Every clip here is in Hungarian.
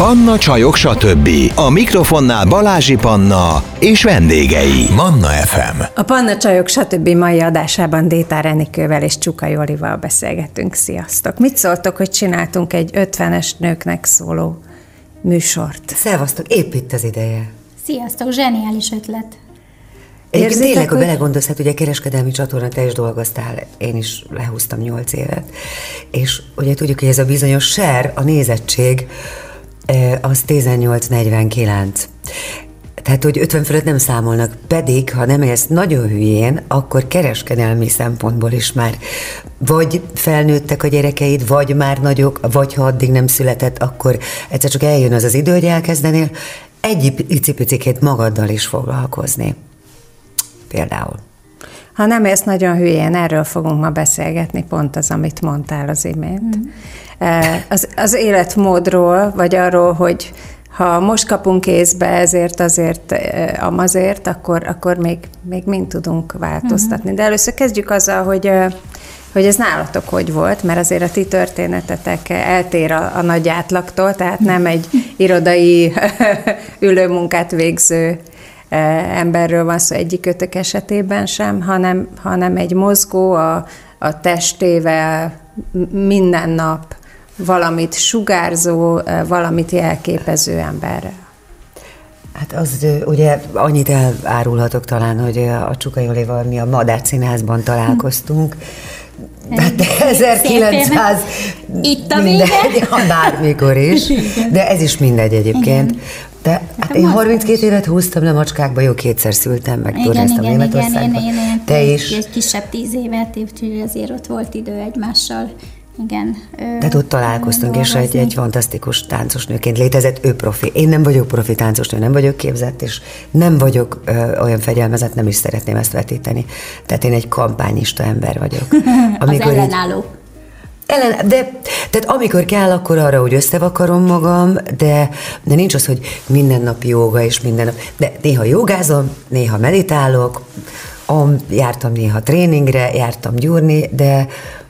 Panna Csajok, stb. A mikrofonnál Balázsi Panna és vendégei. Manna FM. A Panna Csajok, stb. mai adásában Détár Enikővel és Csukai Olival beszélgettünk. Sziasztok! Mit szóltok, hogy csináltunk egy 50-es nőknek szóló műsort? Szevasztok, épp itt az ideje. Sziasztok, zseniális ötlet. Érzitek, tényleg, ha hogy- belegondolsz, hát ugye kereskedelmi csatorna, te is dolgoztál, én is lehúztam nyolc évet, és ugye tudjuk, hogy ez a bizonyos ser, a nézettség, az 18-49. Tehát, hogy 50 fölött nem számolnak, pedig, ha nem élsz nagyon hülyén, akkor kereskedelmi szempontból is már vagy felnőttek a gyerekeid, vagy már nagyok, vagy ha addig nem született, akkor egyszer csak eljön az az idő, hogy elkezdenél egy icipicikét magaddal is foglalkozni. Például. Ha nem élsz nagyon hülyén, erről fogunk ma beszélgetni, pont az, amit mondtál az imént. Eh, Az, az életmódról, vagy arról, hogy ha most kapunk kézbe ezért, azért, amazért, akkor, akkor még, még mind tudunk változtatni. De először kezdjük azzal, hogy hogy ez nálatok hogy volt, mert azért a ti történetetek eltér a, a nagy átlagtól, tehát nem egy irodai ülőmunkát végző emberről van szó egyikőtök esetében sem, hanem, hanem egy mozgó, a, a testével minden nap valamit sugárzó, eh, valamit jelképező emberrel. Hát az ugye annyit elárulhatok talán, hogy a Csukai Olival mi a Madách Színházban találkoztunk. Hát de 1900... Itt a mindegy, vége? ha bármikor is. De ez is mindegy egyébként. De hát Nekem én az 32 évet húztam le macskákba, jó, kétszer szültem, meg Igen, turnéztam igen, igen, én, Németországban. én, én, Te én is. Egy kisebb tíz évet, úgyhogy azért ott volt idő egymással. Igen. Tehát ott találkoztunk, és egy, dolgozni. egy fantasztikus táncosnőként létezett, ő profi. Én nem vagyok profi táncosnő, nem vagyok képzett, és nem vagyok ö, olyan fegyelmezett, nem is szeretném ezt vetíteni. Tehát én egy kampányista ember vagyok. Az így- ellenálló. Ellen, de, tehát amikor kell, akkor arra, hogy összevakarom magam, de, de nincs az, hogy minden nap jóga és minden nap. De néha jogázom, néha meditálok, am, jártam néha tréningre, jártam gyúrni, de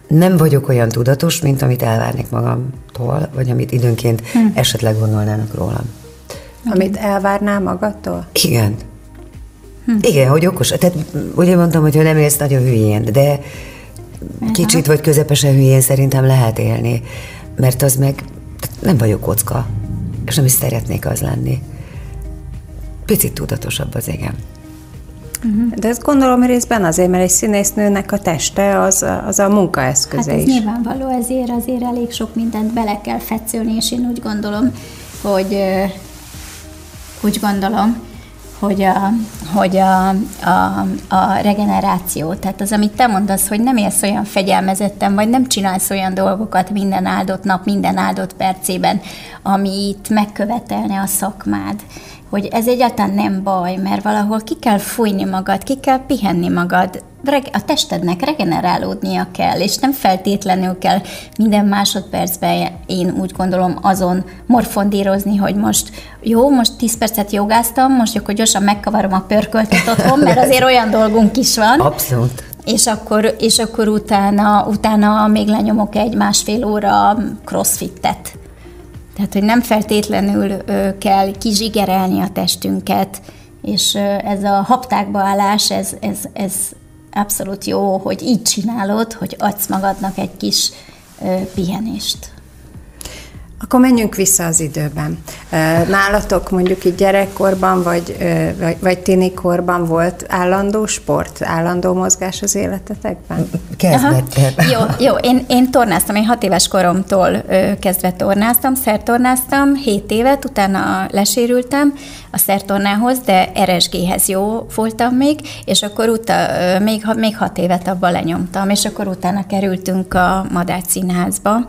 nem vagyok olyan tudatos, mint amit elvárnék magamtól, vagy amit időnként hm. esetleg gondolnának rólam. Amit elvárnál magadtól? Igen. Hm. Igen, hogy okos. Tehát ugye mondtam, hogy ha nem élsz nagyon hülyén, de kicsit vagy közepesen hülyén szerintem lehet élni, mert az meg nem vagyok kocka, és nem is szeretnék az lenni. Picit tudatosabb az igen. De ezt gondolom részben azért, mert egy színésznőnek a teste az, a- az a munkaeszköze Hát ez is. nyilvánvaló, ezért azért elég sok mindent bele kell fetszölni, és én úgy gondolom, hogy úgy gondolom, hogy a, hogy a, a, a regeneráció, tehát az, amit te mondasz, hogy nem élsz olyan fegyelmezetten, vagy nem csinálsz olyan dolgokat minden áldott nap, minden áldott percében, amit megkövetelne a szakmád, hogy ez egyáltalán nem baj, mert valahol ki kell fújni magad, ki kell pihenni magad, a testednek regenerálódnia kell, és nem feltétlenül kell minden másodpercben én úgy gondolom azon morfondírozni, hogy most jó, most 10 percet jogáztam, most akkor gyorsan megkavarom a pörköltet otthon, mert azért olyan dolgunk is van. Abszolút. És akkor, és akkor utána, utána még lenyomok egy másfél óra crossfittet. Tehát, hogy nem feltétlenül kell kizsigerelni a testünket, és ez a haptákba állás, ez, ez, ez abszolút jó, hogy így csinálod, hogy adsz magadnak egy kis pihenést. Akkor menjünk vissza az időben. Nálatok mondjuk így gyerekkorban, vagy, vagy, vagy tinikorban volt állandó sport, állandó mozgás az életetekben? Kezdetben. Jó, jó én, én tornáztam, én hat éves koromtól kezdve tornáztam, szertornáztam, hét évet, utána lesérültem a szertornához, de RSG-hez jó voltam még, és akkor utána, ö, még, még hat évet abban lenyomtam, és akkor utána kerültünk a Madács Színházba,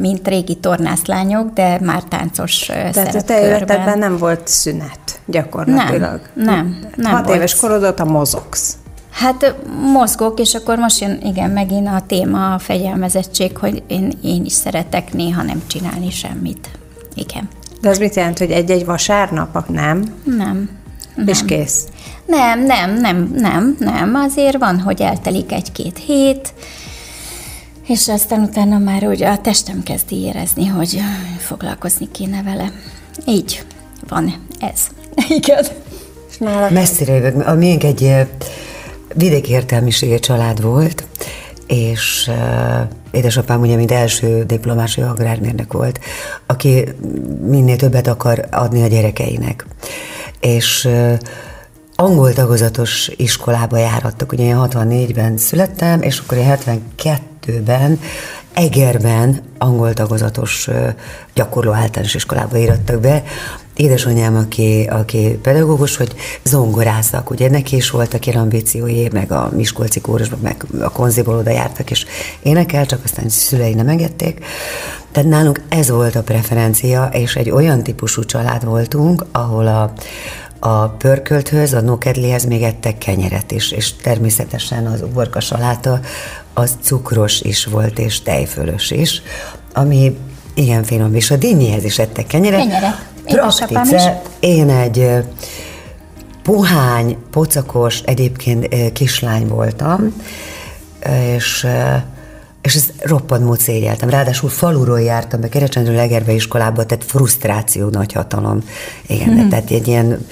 mint régi tornászlányok, de már táncos Tehát a te életedben nem volt szünet gyakorlatilag. Nem, nem, nem Hat volt. éves korod óta mozogsz. Hát mozgok, és akkor most jön, igen, megint a téma, a fegyelmezettség, hogy én, én is szeretek néha nem csinálni semmit. Igen. De az mit jelent, hogy egy-egy vasárnap? Nem. Nem. És kész. Nem, nem, nem, nem, nem. Azért van, hogy eltelik egy-két hét, És aztán utána már úgy a testem kezdi érezni, hogy foglalkozni kéne vele. Így van ez. Igen. Messzire jövök. A miénk egy eh, vidéki értelmiségi család volt, és uh, édesapám ugye, mint első diplomás agrármérnök volt, aki minél többet akar adni a gyerekeinek. És uh, angol tagozatos iskolába járattak. Ugye én 64-ben születtem, és akkor én 72-ben Egerben angol tagozatos gyakorló általános iskolába írattak be. Édesanyám, aki, aki pedagógus, hogy zongorázzak, ugye neki is voltak ilyen ambíciói, meg a Miskolci kórusban, meg a konziból oda jártak, és énekel, csak aztán szülei nem engedték. Tehát nálunk ez volt a preferencia, és egy olyan típusú család voltunk, ahol a, a pörkölthöz, a nokedlihez még ettek kenyeret is, és természetesen az uborka saláta az cukros is volt, és tejfölös is, ami igen finom, és a dinnyihez is ettek kenyeret. Kenyeret. Praktice, én egy puhány, pocakos, egyébként kislány voltam, és és ezt roppant mód szégyeltem. Ráadásul faluról jártam be, Kerecsendről Legerbe iskolába, tehát frusztráció, nagy hatalom. Igen, mm-hmm. tehát egy ilyen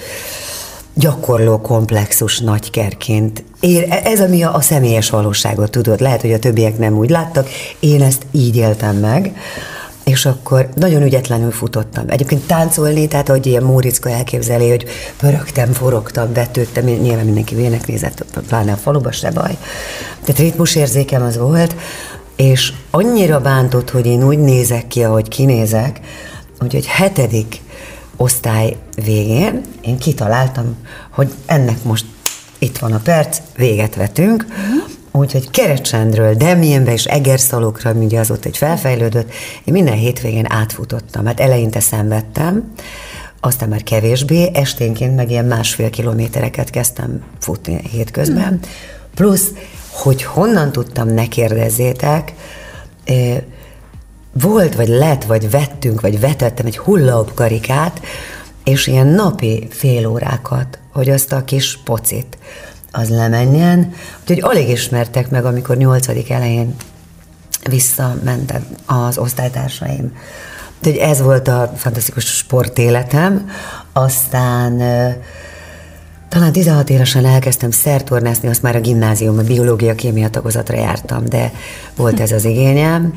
gyakorló komplexus nagykerként. Én, ez ami a, a személyes valóságot tudod. Lehet, hogy a többiek nem úgy láttak, én ezt így éltem meg és akkor nagyon ügyetlenül futottam. Egyébként táncolni, tehát ahogy ilyen Móriczka elképzeli, hogy pörögtem, forogtam, vetődtem, nyilván mindenki vének nézett, pláne a faluba se baj. Tehát ritmusérzékem az volt, és annyira bántott, hogy én úgy nézek ki, ahogy kinézek, hogy hetedik osztály végén én kitaláltam, hogy ennek most itt van a perc, véget vetünk, Úgyhogy Kerecsendről, Demjénbe és Egerszalokra, ugye az ott egy felfejlődött, én minden hétvégén átfutottam. Hát eleinte szenvedtem, aztán már kevésbé, esténként meg ilyen másfél kilométereket kezdtem futni hétközben. Plusz, hogy honnan tudtam, ne kérdezzétek, volt, vagy lett, vagy vettünk, vagy vetettem egy hullahopp karikát, és ilyen napi fél órákat, hogy azt a kis pocit, az lemenjen. Úgyhogy alig ismertek meg, amikor nyolcadik elején visszamentem az osztálytársaim. Úgyhogy ez volt a fantasztikus sportéletem. Aztán talán 16 évesen elkezdtem szertornászni, azt már a gimnázium, a biológia, kémia tagozatra jártam, de volt ez az igényem.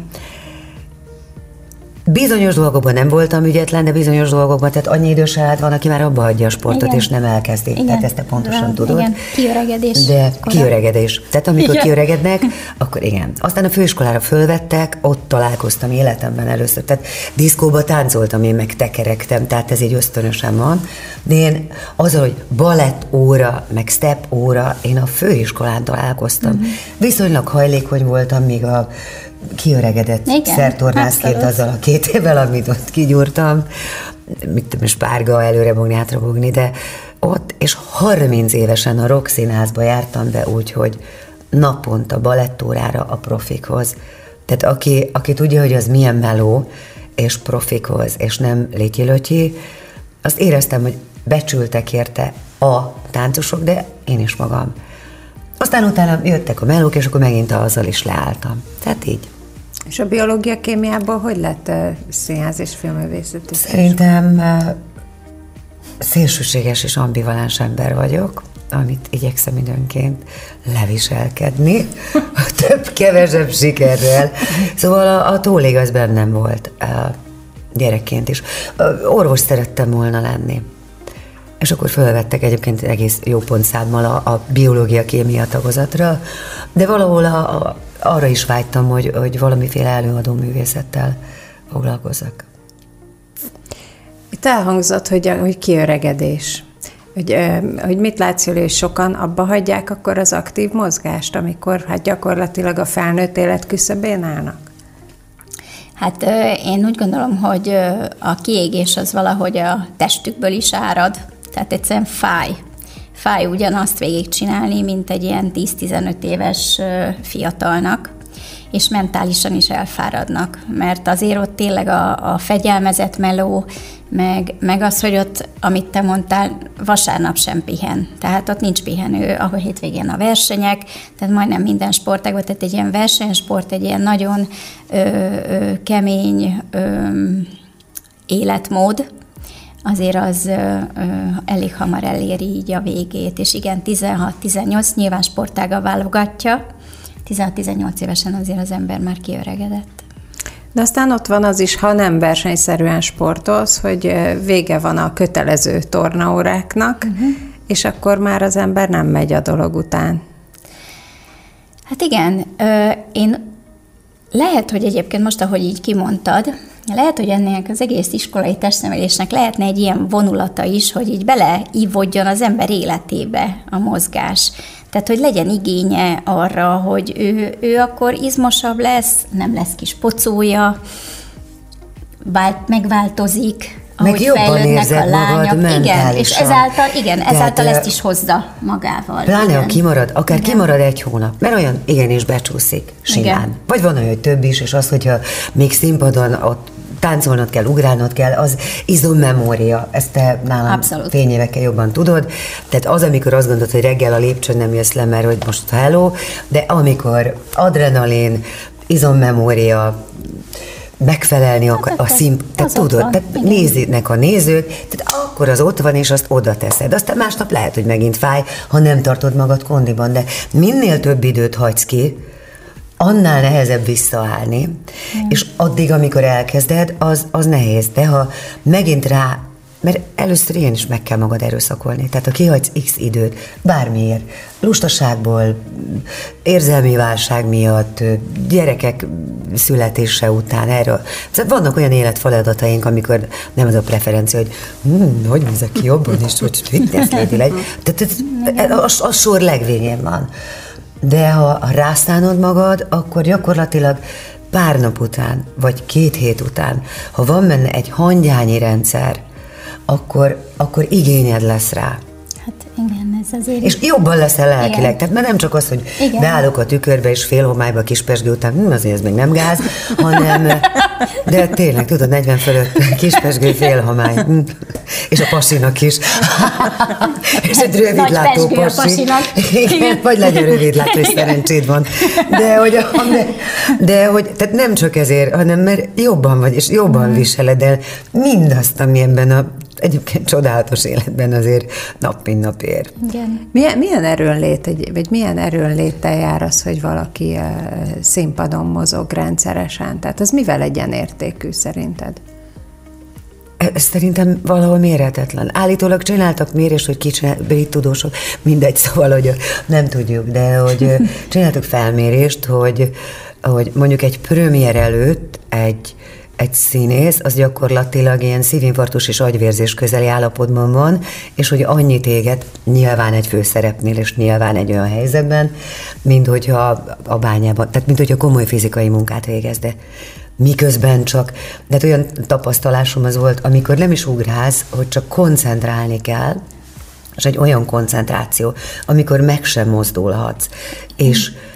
Bizonyos dolgokban nem voltam ügyetlen, de bizonyos dolgokban, tehát annyi idős állt van, aki már abba hagyja a sportot, igen. és nem elkezdi. Igen. Tehát ezt te pontosan ja, tudod. Igen, kiöregedés. De kora. kiöregedés. Tehát amikor igen. kiöregednek, akkor igen. Aztán a főiskolára fölvettek, ott találkoztam életemben először. Tehát diszkóba táncoltam, én meg tekerektem, tehát ez így ösztönösen van. De én azzal, hogy balett óra, meg step óra, én a főiskolán találkoztam. Uh-huh. Viszonylag hajlékony voltam, míg a kiöregedett szertornászként azzal a két évvel, amit ott kigyúrtam, mit tudom, spárga előre bogni, hátra bogni, de ott, és 30 évesen a rock színházba jártam be úgy, hogy naponta balettórára a profikhoz. Tehát aki, aki tudja, hogy az milyen meló, és profikhoz, és nem létyilötyi, azt éreztem, hogy becsültek érte a táncosok, de én is magam. Aztán utána jöttek a melók, és akkor megint azzal is leálltam. Tehát így. És a biológia kémiából hogy lett színház és filmművészeti? Szerintem szélsőséges és ambivalens ember vagyok, amit igyekszem időnként leviselkedni, több-kevesebb sikerrel. Szóval a, a tólég az bennem volt gyerekként is. Orvos szerettem volna lenni. És akkor felvettek egyébként egész jó pontszámmal a, a biológia-kémia tagozatra, de valahol a, a arra is vágytam, hogy, hogy valamiféle előadó művészettel foglalkozzak. Itt elhangzott, hogy, hogy kiöregedés. Hogy, hogy mit látsz, hogy sokan abba hagyják akkor az aktív mozgást, amikor hát gyakorlatilag a felnőtt élet küszöbén állnak? Hát én úgy gondolom, hogy a kiégés az valahogy a testükből is árad, tehát egyszerűen fáj fáj ugyanazt végigcsinálni, mint egy ilyen 10-15 éves fiatalnak. és mentálisan is elfáradnak, mert azért ott tényleg a, a fegyelmezett meló, meg, meg az, hogy ott, amit te mondtál, vasárnap sem pihen. Tehát ott nincs pihenő, ahol hétvégén a versenyek, tehát majdnem minden sportágban, tehát egy ilyen versenysport, egy ilyen nagyon ö, ö, kemény ö, életmód, azért az ö, ö, elég hamar eléri így a végét, és igen, 16-18 nyilván sportága válogatja, 16-18 évesen azért az ember már kiöregedett. De aztán ott van az is, ha nem versenyszerűen sportolsz, hogy vége van a kötelező tornaóráknak, uh-huh. és akkor már az ember nem megy a dolog után. Hát igen, én lehet, hogy egyébként most, ahogy így kimondtad, lehet, hogy ennek az egész iskolai testnevelésnek lehetne egy ilyen vonulata is, hogy így beleívódjon az ember életébe a mozgás. Tehát, hogy legyen igénye arra, hogy ő, ő akkor izmosabb lesz, nem lesz kis pocója, vált, megváltozik, Meg jobban érzed a lányok. Magad igen, és ezáltal, igen, ezáltal Tehát, ezt is hozza magával. Pláne, igen. ha kimarad, akár igen. kimarad egy hónap, mert olyan igenis becsúszik simán. Igen. Vagy van olyan, hogy több is, és az, hogyha még színpadon ott táncolnod kell, ugrálnod kell, az izommemória, ezt te nálam Abszolút. fényévekkel jobban tudod. Tehát az, amikor azt gondolod, hogy reggel a lépcsőn nem jössz le, mert hogy most hello, de amikor adrenalin, izommemória, megfelelni hát a, a szín, tehát tudod, van, tehát néznek a nézők, tehát akkor az ott van, és azt oda teszed. Aztán másnap lehet, hogy megint fáj, ha nem tartod magad kondiban, de minél több időt hagysz ki, annál nehezebb visszaállni, mm. és addig, amikor elkezded, az, az nehéz. De ha megint rá mert először ilyen is meg kell magad erőszakolni. Tehát ha kihagysz x időt, bármiért, lustaságból, érzelmi válság miatt, gyerekek születése után erről. Szóval vannak olyan életfeladataink, amikor nem az a preferencia, hogy hm, hogy nézek ki jobban, és hogy fitness lédileg. Tehát az, az sor legvégén van. De ha rászánod magad, akkor gyakorlatilag pár nap után, vagy két hét után, ha van benne egy hangyányi rendszer, akkor, akkor igényed lesz rá. Hát igen, ez azért... És jobban leszel lelkileg. Igen. Tehát mert nem csak az, hogy igen. beállok a tükörbe, és fél homályba kispesgő után, hm, azért ez még nem gáz, hanem, de tényleg, tudod, 40 fölött kispesgő fél homály. Hm. És a pasinak is. és egy rövidlátó pasi. Igen, vagy legyen rövidlátó, és szerencséd van. De hogy, de, de hogy, tehát nem csak ezért, hanem mert jobban vagy, és jobban mm. viseled el mindazt, ami ebben a egyébként csodálatos életben azért nap mint nap ér. Igen. Milyen, milyen erőnlét, vagy milyen erőnléttel jár az, hogy valaki színpadon mozog rendszeresen? Tehát az mivel legyen értékű szerinted? E, szerintem valahol méretetlen. Állítólag csináltak mérést, hogy kicsinál, brit tudósok, mindegy, szóval, hogy nem tudjuk, de hogy csináltak felmérést, hogy, hogy mondjuk egy premier előtt egy egy színész, az gyakorlatilag ilyen szívinfarktus és agyvérzés közeli állapotban van, és hogy annyit éget nyilván egy főszerepnél, és nyilván egy olyan helyzetben, mint hogyha a bányában, tehát mint hogyha komoly fizikai munkát végezde. Miközben csak, de hát olyan tapasztalásom az volt, amikor nem is ugrálsz, hogy csak koncentrálni kell, és egy olyan koncentráció, amikor meg sem mozdulhatsz, és mm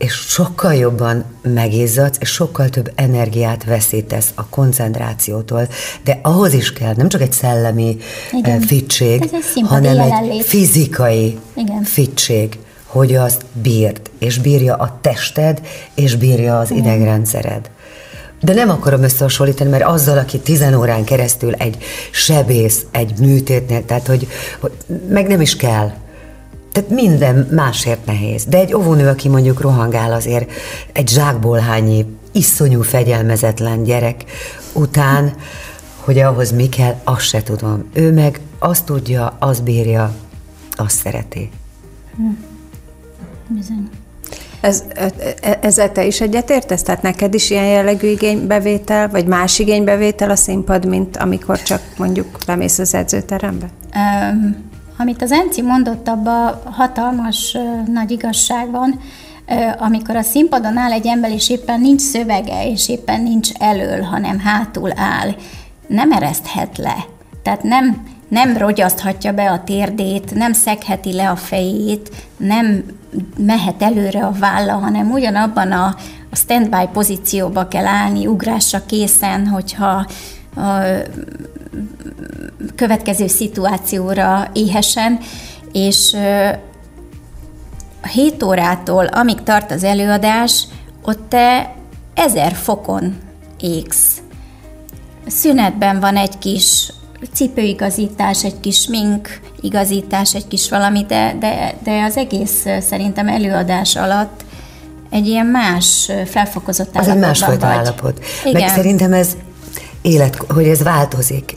és sokkal jobban megizzadsz, és sokkal több energiát veszítesz a koncentrációtól, de ahhoz is kell nem csak egy szellemi Igen. Fittség, hanem jelenlét. egy fizikai Igen. fittség, hogy azt bírd, és bírja a tested, és bírja az Igen. idegrendszered. De nem akarom összehasonlítani, mert azzal, aki tizen órán keresztül egy sebész, egy műtétnél, tehát hogy, hogy meg nem is kell tehát minden másért nehéz. De egy óvónő, aki mondjuk rohangál azért egy zsákból hányi iszonyú fegyelmezetlen gyerek után, hogy ahhoz mi kell, azt se tudom. Ő meg azt tudja, azt bírja, azt szereti. Hm. Bizony. Ez, e, ezzel te is egyetértesz? Tehát neked is ilyen jellegű igénybevétel, vagy más igénybevétel a színpad, mint amikor csak mondjuk bemész az edzőterembe? Um, amit az Enci mondott, abban hatalmas nagy igazság van, amikor a színpadon áll egy ember, és éppen nincs szövege, és éppen nincs elől, hanem hátul áll, nem ereszthet le. Tehát nem, nem rogyaszthatja be a térdét, nem szegheti le a fejét, nem mehet előre a válla, hanem ugyanabban a, a standby pozícióba kell állni, ugrásra készen, hogyha a következő szituációra éhesen, és a 7 órától, amíg tart az előadás, ott te ezer fokon égsz. Szünetben van egy kis cipőigazítás, egy kis mink igazítás, egy kis valami, de, de, de az egész szerintem előadás alatt egy ilyen más felfokozott állapotban Az egy másfajta vagy. állapot. Igen. Meg szerintem ez élet, hogy ez változik.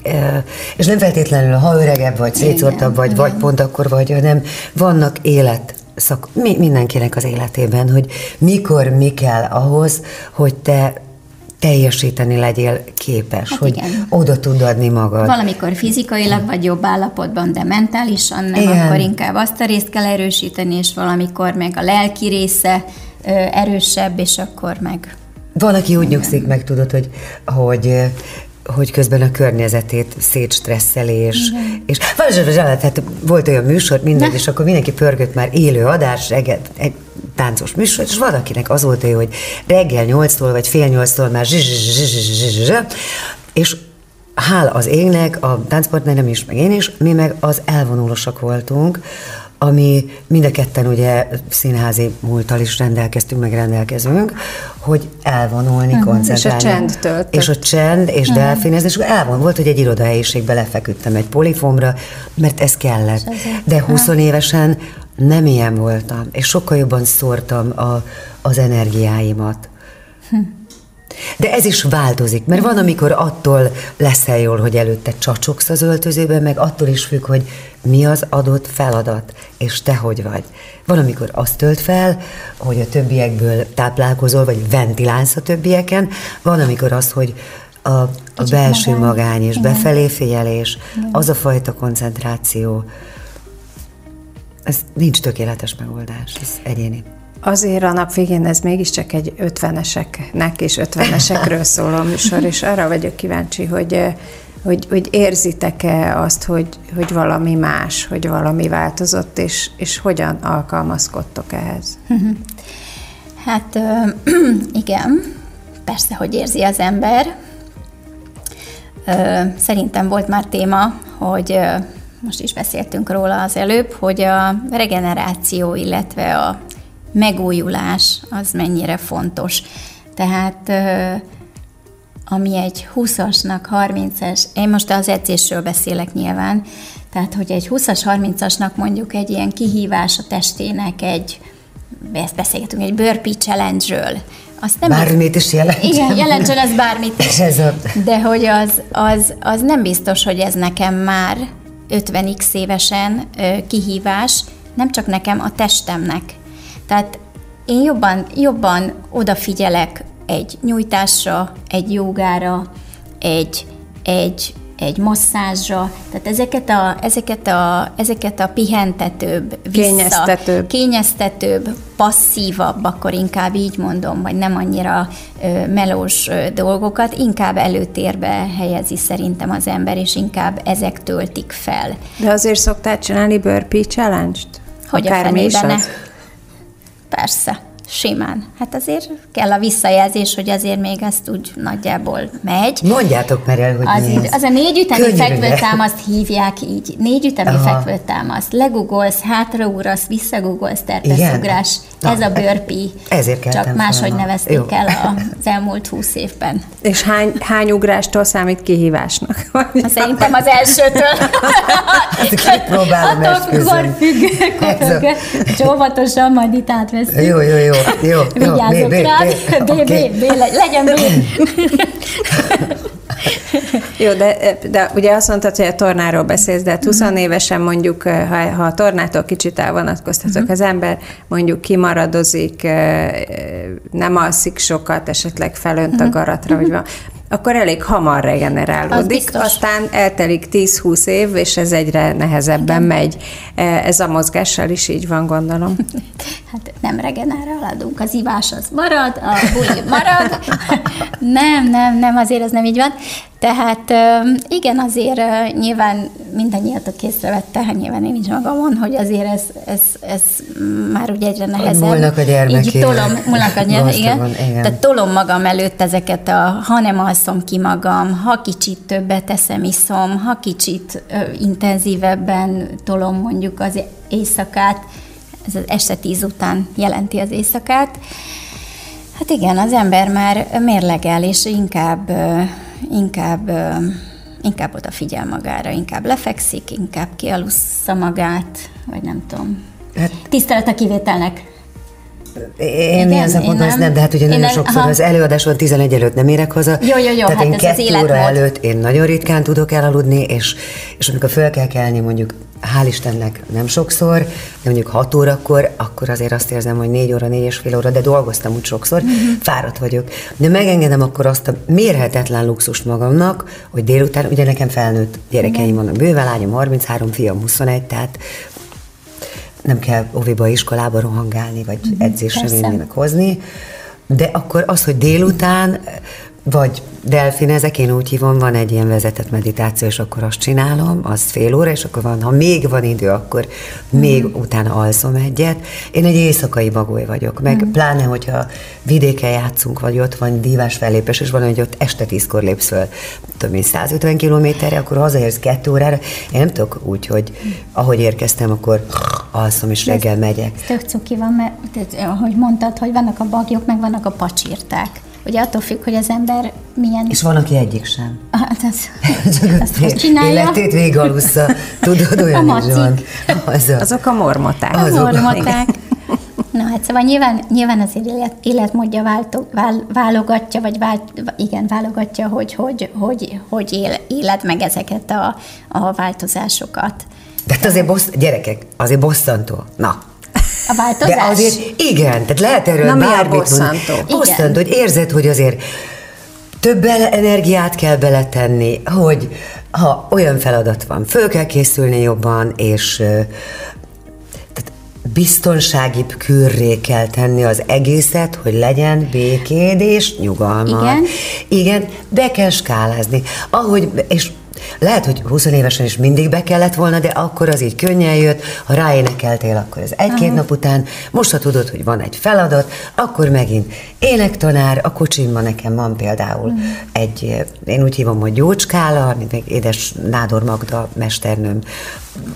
És nem feltétlenül, ha öregebb vagy, szétszórtabb vagy, vagy pont akkor vagy, hanem vannak élet szak, mi, mindenkinek az életében, hogy mikor mi kell ahhoz, hogy te teljesíteni legyél képes, hát hogy igen. oda tud adni magad. Valamikor fizikailag vagy jobb állapotban, de mentálisan nem, igen. akkor inkább azt a részt kell erősíteni, és valamikor meg a lelki része erősebb, és akkor meg van, aki úgy nyugszik meg, tudod, hogy, hogy hogy közben a környezetét szétstresszelés, és, és tehát volt olyan műsor, mindegy, és akkor mindenki pörgött már élő adás, reggel, egy táncos műsor, és valakinek az volt hogy reggel nyolctól vagy fél nyolctól már és hál az égnek, a táncpartnerem is, meg én is, mi meg az elvonulósak voltunk, ami mind a ketten ugye színházi múltal is rendelkeztünk, meg rendelkezünk, hogy elvonulni, uh-huh. koncentrálni. És a csend tölt. És a csend, és uh-huh. delfinezni, és elvon. Volt, hogy egy irodahelyiségbe lefeküdtem egy polifomra, mert ez kellett. De 20 évesen nem ilyen voltam, és sokkal jobban szórtam a, az energiáimat. Hm. De ez is változik, mert van, amikor attól leszel jól, hogy előtte csacsogsz az öltözőben, meg attól is függ, hogy mi az adott feladat, és te hogy vagy. Van, amikor azt tölt fel, hogy a többiekből táplálkozol, vagy ventilálsz a többieken, van, amikor az, hogy a, a belső magány, magány és Igen. befelé figyelés, Igen. az a fajta koncentráció, ez nincs tökéletes megoldás, ez egyéni. Azért a nap végén ez mégiscsak egy ötveneseknek és ötvenesekről szóló műsor, és arra vagyok kíváncsi, hogy, hogy, hogy érzitek-e azt, hogy, hogy valami más, hogy valami változott, és, és hogyan alkalmazkodtok ehhez? Hát igen, persze, hogy érzi az ember. Szerintem volt már téma, hogy most is beszéltünk róla az előbb, hogy a regeneráció, illetve a megújulás az mennyire fontos. Tehát ami egy 20-asnak, 30-es, én most az edzésről beszélek nyilván, tehát hogy egy 20-as, 30-asnak mondjuk egy ilyen kihívás a testének, egy, ezt beszélgetünk, egy burpee challenge-ről, azt nem bármit is jelent. Igen, jelentsen ez bármit is. Ez a... De hogy az, az, az nem biztos, hogy ez nekem már 50x évesen kihívás, nem csak nekem, a testemnek. Tehát én jobban, jobban odafigyelek egy nyújtásra, egy jogára, egy, egy, egy masszázsra, tehát ezeket a, ezeket a, ezeket a pihentetőbb, vissza, kényeztetőbb. kényeztetőbb, passzívabb, akkor inkább így mondom, vagy nem annyira ö, melós ö, dolgokat, inkább előtérbe helyezi szerintem az ember, és inkább ezek töltik fel. De azért szoktál csinálni burpee challenge-t? Hogy Akár a fenében? Persze, simán. Hát azért kell a visszajelzés, hogy azért még ezt úgy nagyjából megy. Mondjátok már el, hogy az, mi az a négy ütemi fekvőtámaszt hívják így. Négy ütemi fekvőtámaszt. Legugolsz, hátraugrasz, visszagugolsz, terpeszugrás. Ez a burpee. Ezért Csak máshogy nevezték Jó. el az elmúlt húsz évben. És hány, hány ugrástól számít kihívásnak? Szerintem az elsőtől. Attól függ, óvatosan majd itt átveszünk. Jó, jó, jó. Jó, Vigyázzok jó, rád. B, B, B, B, legyen B. Jó, de, de ugye azt mondtad, hogy a tornáról beszélsz, de 20 uh-huh. évesen mondjuk, ha, ha a tornától kicsit elvonatkoztatok, uh-huh. az ember mondjuk kimaradozik, nem alszik sokat, esetleg felönt uh-huh. a garatra, vagy van, akkor elég hamar regenerálódik, aztán eltelik 10-20 év, és ez egyre nehezebben Igen. megy. Ez a mozgással is így van, gondolom. hát nem regenerálódunk, haladunk, az ivás az marad, a buli marad. nem, nem, nem, azért ez nem így van. Tehát igen, azért nyilván mindannyiatok észrevette, hát nyilván én is magamon, hogy azért ez, ez, ez már úgy egyre nehezebb. Múlnak a gyermekére. Így tolom, múlnak a gyermekére, igen. igen. Tehát tolom magam előtt ezeket a, ha nem alszom ki magam, ha kicsit többet eszem, iszom, ha kicsit ö, intenzívebben tolom mondjuk az éjszakát, ez az este tíz után jelenti az éjszakát. Hát igen, az ember már mérlegel, és inkább, inkább, inkább odafigyel magára, inkább lefekszik, inkább kialussza magát, vagy nem tudom. Hát, Tisztelet a kivételnek. Én ilyen szempontból nem. nem, de hát ugye nagyon nem, sokszor aha. az előadás van 11 előtt nem érek haza. Jó, jó, jó, tehát hát én kettő óra előtt én nagyon ritkán tudok elaludni, és, és amikor fel kell kelni mondjuk hál' Istennek nem sokszor, de mondjuk 6 órakor, akkor azért azt érzem, hogy 4 óra, 4 és fél óra, de dolgoztam úgy sokszor, uh-huh. fáradt vagyok. De megengedem akkor azt a mérhetetlen luxust magamnak, hogy délután, ugye nekem felnőtt gyerekeim uh-huh. vannak, bőven lányom 33, fiam 21, tehát nem kell óviba, iskolába rohangálni, vagy uh-huh. edzésre vinni, meg hozni. De akkor az, hogy délután vagy delfinezek, én úgy hívom, van egy ilyen vezetett meditáció, és akkor azt csinálom, az fél óra, és akkor van, ha még van idő, akkor mm. még utána alszom egyet. Én egy éjszakai bagoly vagyok, meg mm. pláne, hogyha vidéken játszunk, vagy ott van dívás fellépés, és van, hogy ott este tízkor lépsz föl több mint 150 kilométerre, akkor hazaérsz kettő órára. Én nem tudok úgy, hogy ahogy érkeztem, akkor alszom, és reggel megyek. Tök cuki van, mert ahogy mondtad, hogy vannak a bagyok, meg vannak a pacsirták. Ugye attól függ, hogy az ember milyen... És van, aki egyik sem. Hát ez, azt hogy csinálja? Életét végalussza. Tudod, olyan a is van. Az a, Azok a mormoták. A mormoták. Na hát szóval nyilván, nyilván az élet, életmódja váltó, vál, válogatja, vagy vált, igen, válogatja, hogy hogy, hogy, hogy él, éled meg ezeket a, a változásokat. De hát azért, bossz, gyerekek, azért bosszantó. Na, a változás? De azért igen, tehát lehet erről Na, bármit mi a bosszantó? Bosszantó, hogy érzed, hogy azért több energiát kell beletenni, hogy ha olyan feladat van, föl kell készülni jobban, és tehát biztonságibb körré kell tenni az egészet, hogy legyen békéd és nyugalma. Igen. Igen, be kell skálázni. Ahogy, és lehet, hogy 20 évesen is mindig be kellett volna, de akkor az így könnyen jött, ha ráénekeltél, akkor ez egy-két nap után, most ha tudod, hogy van egy feladat, akkor megint énektanár, a kocsimban nekem van például uh-huh. egy, én úgy hívom, hogy gyócskála, amit még édes Nádor Magda mesternőm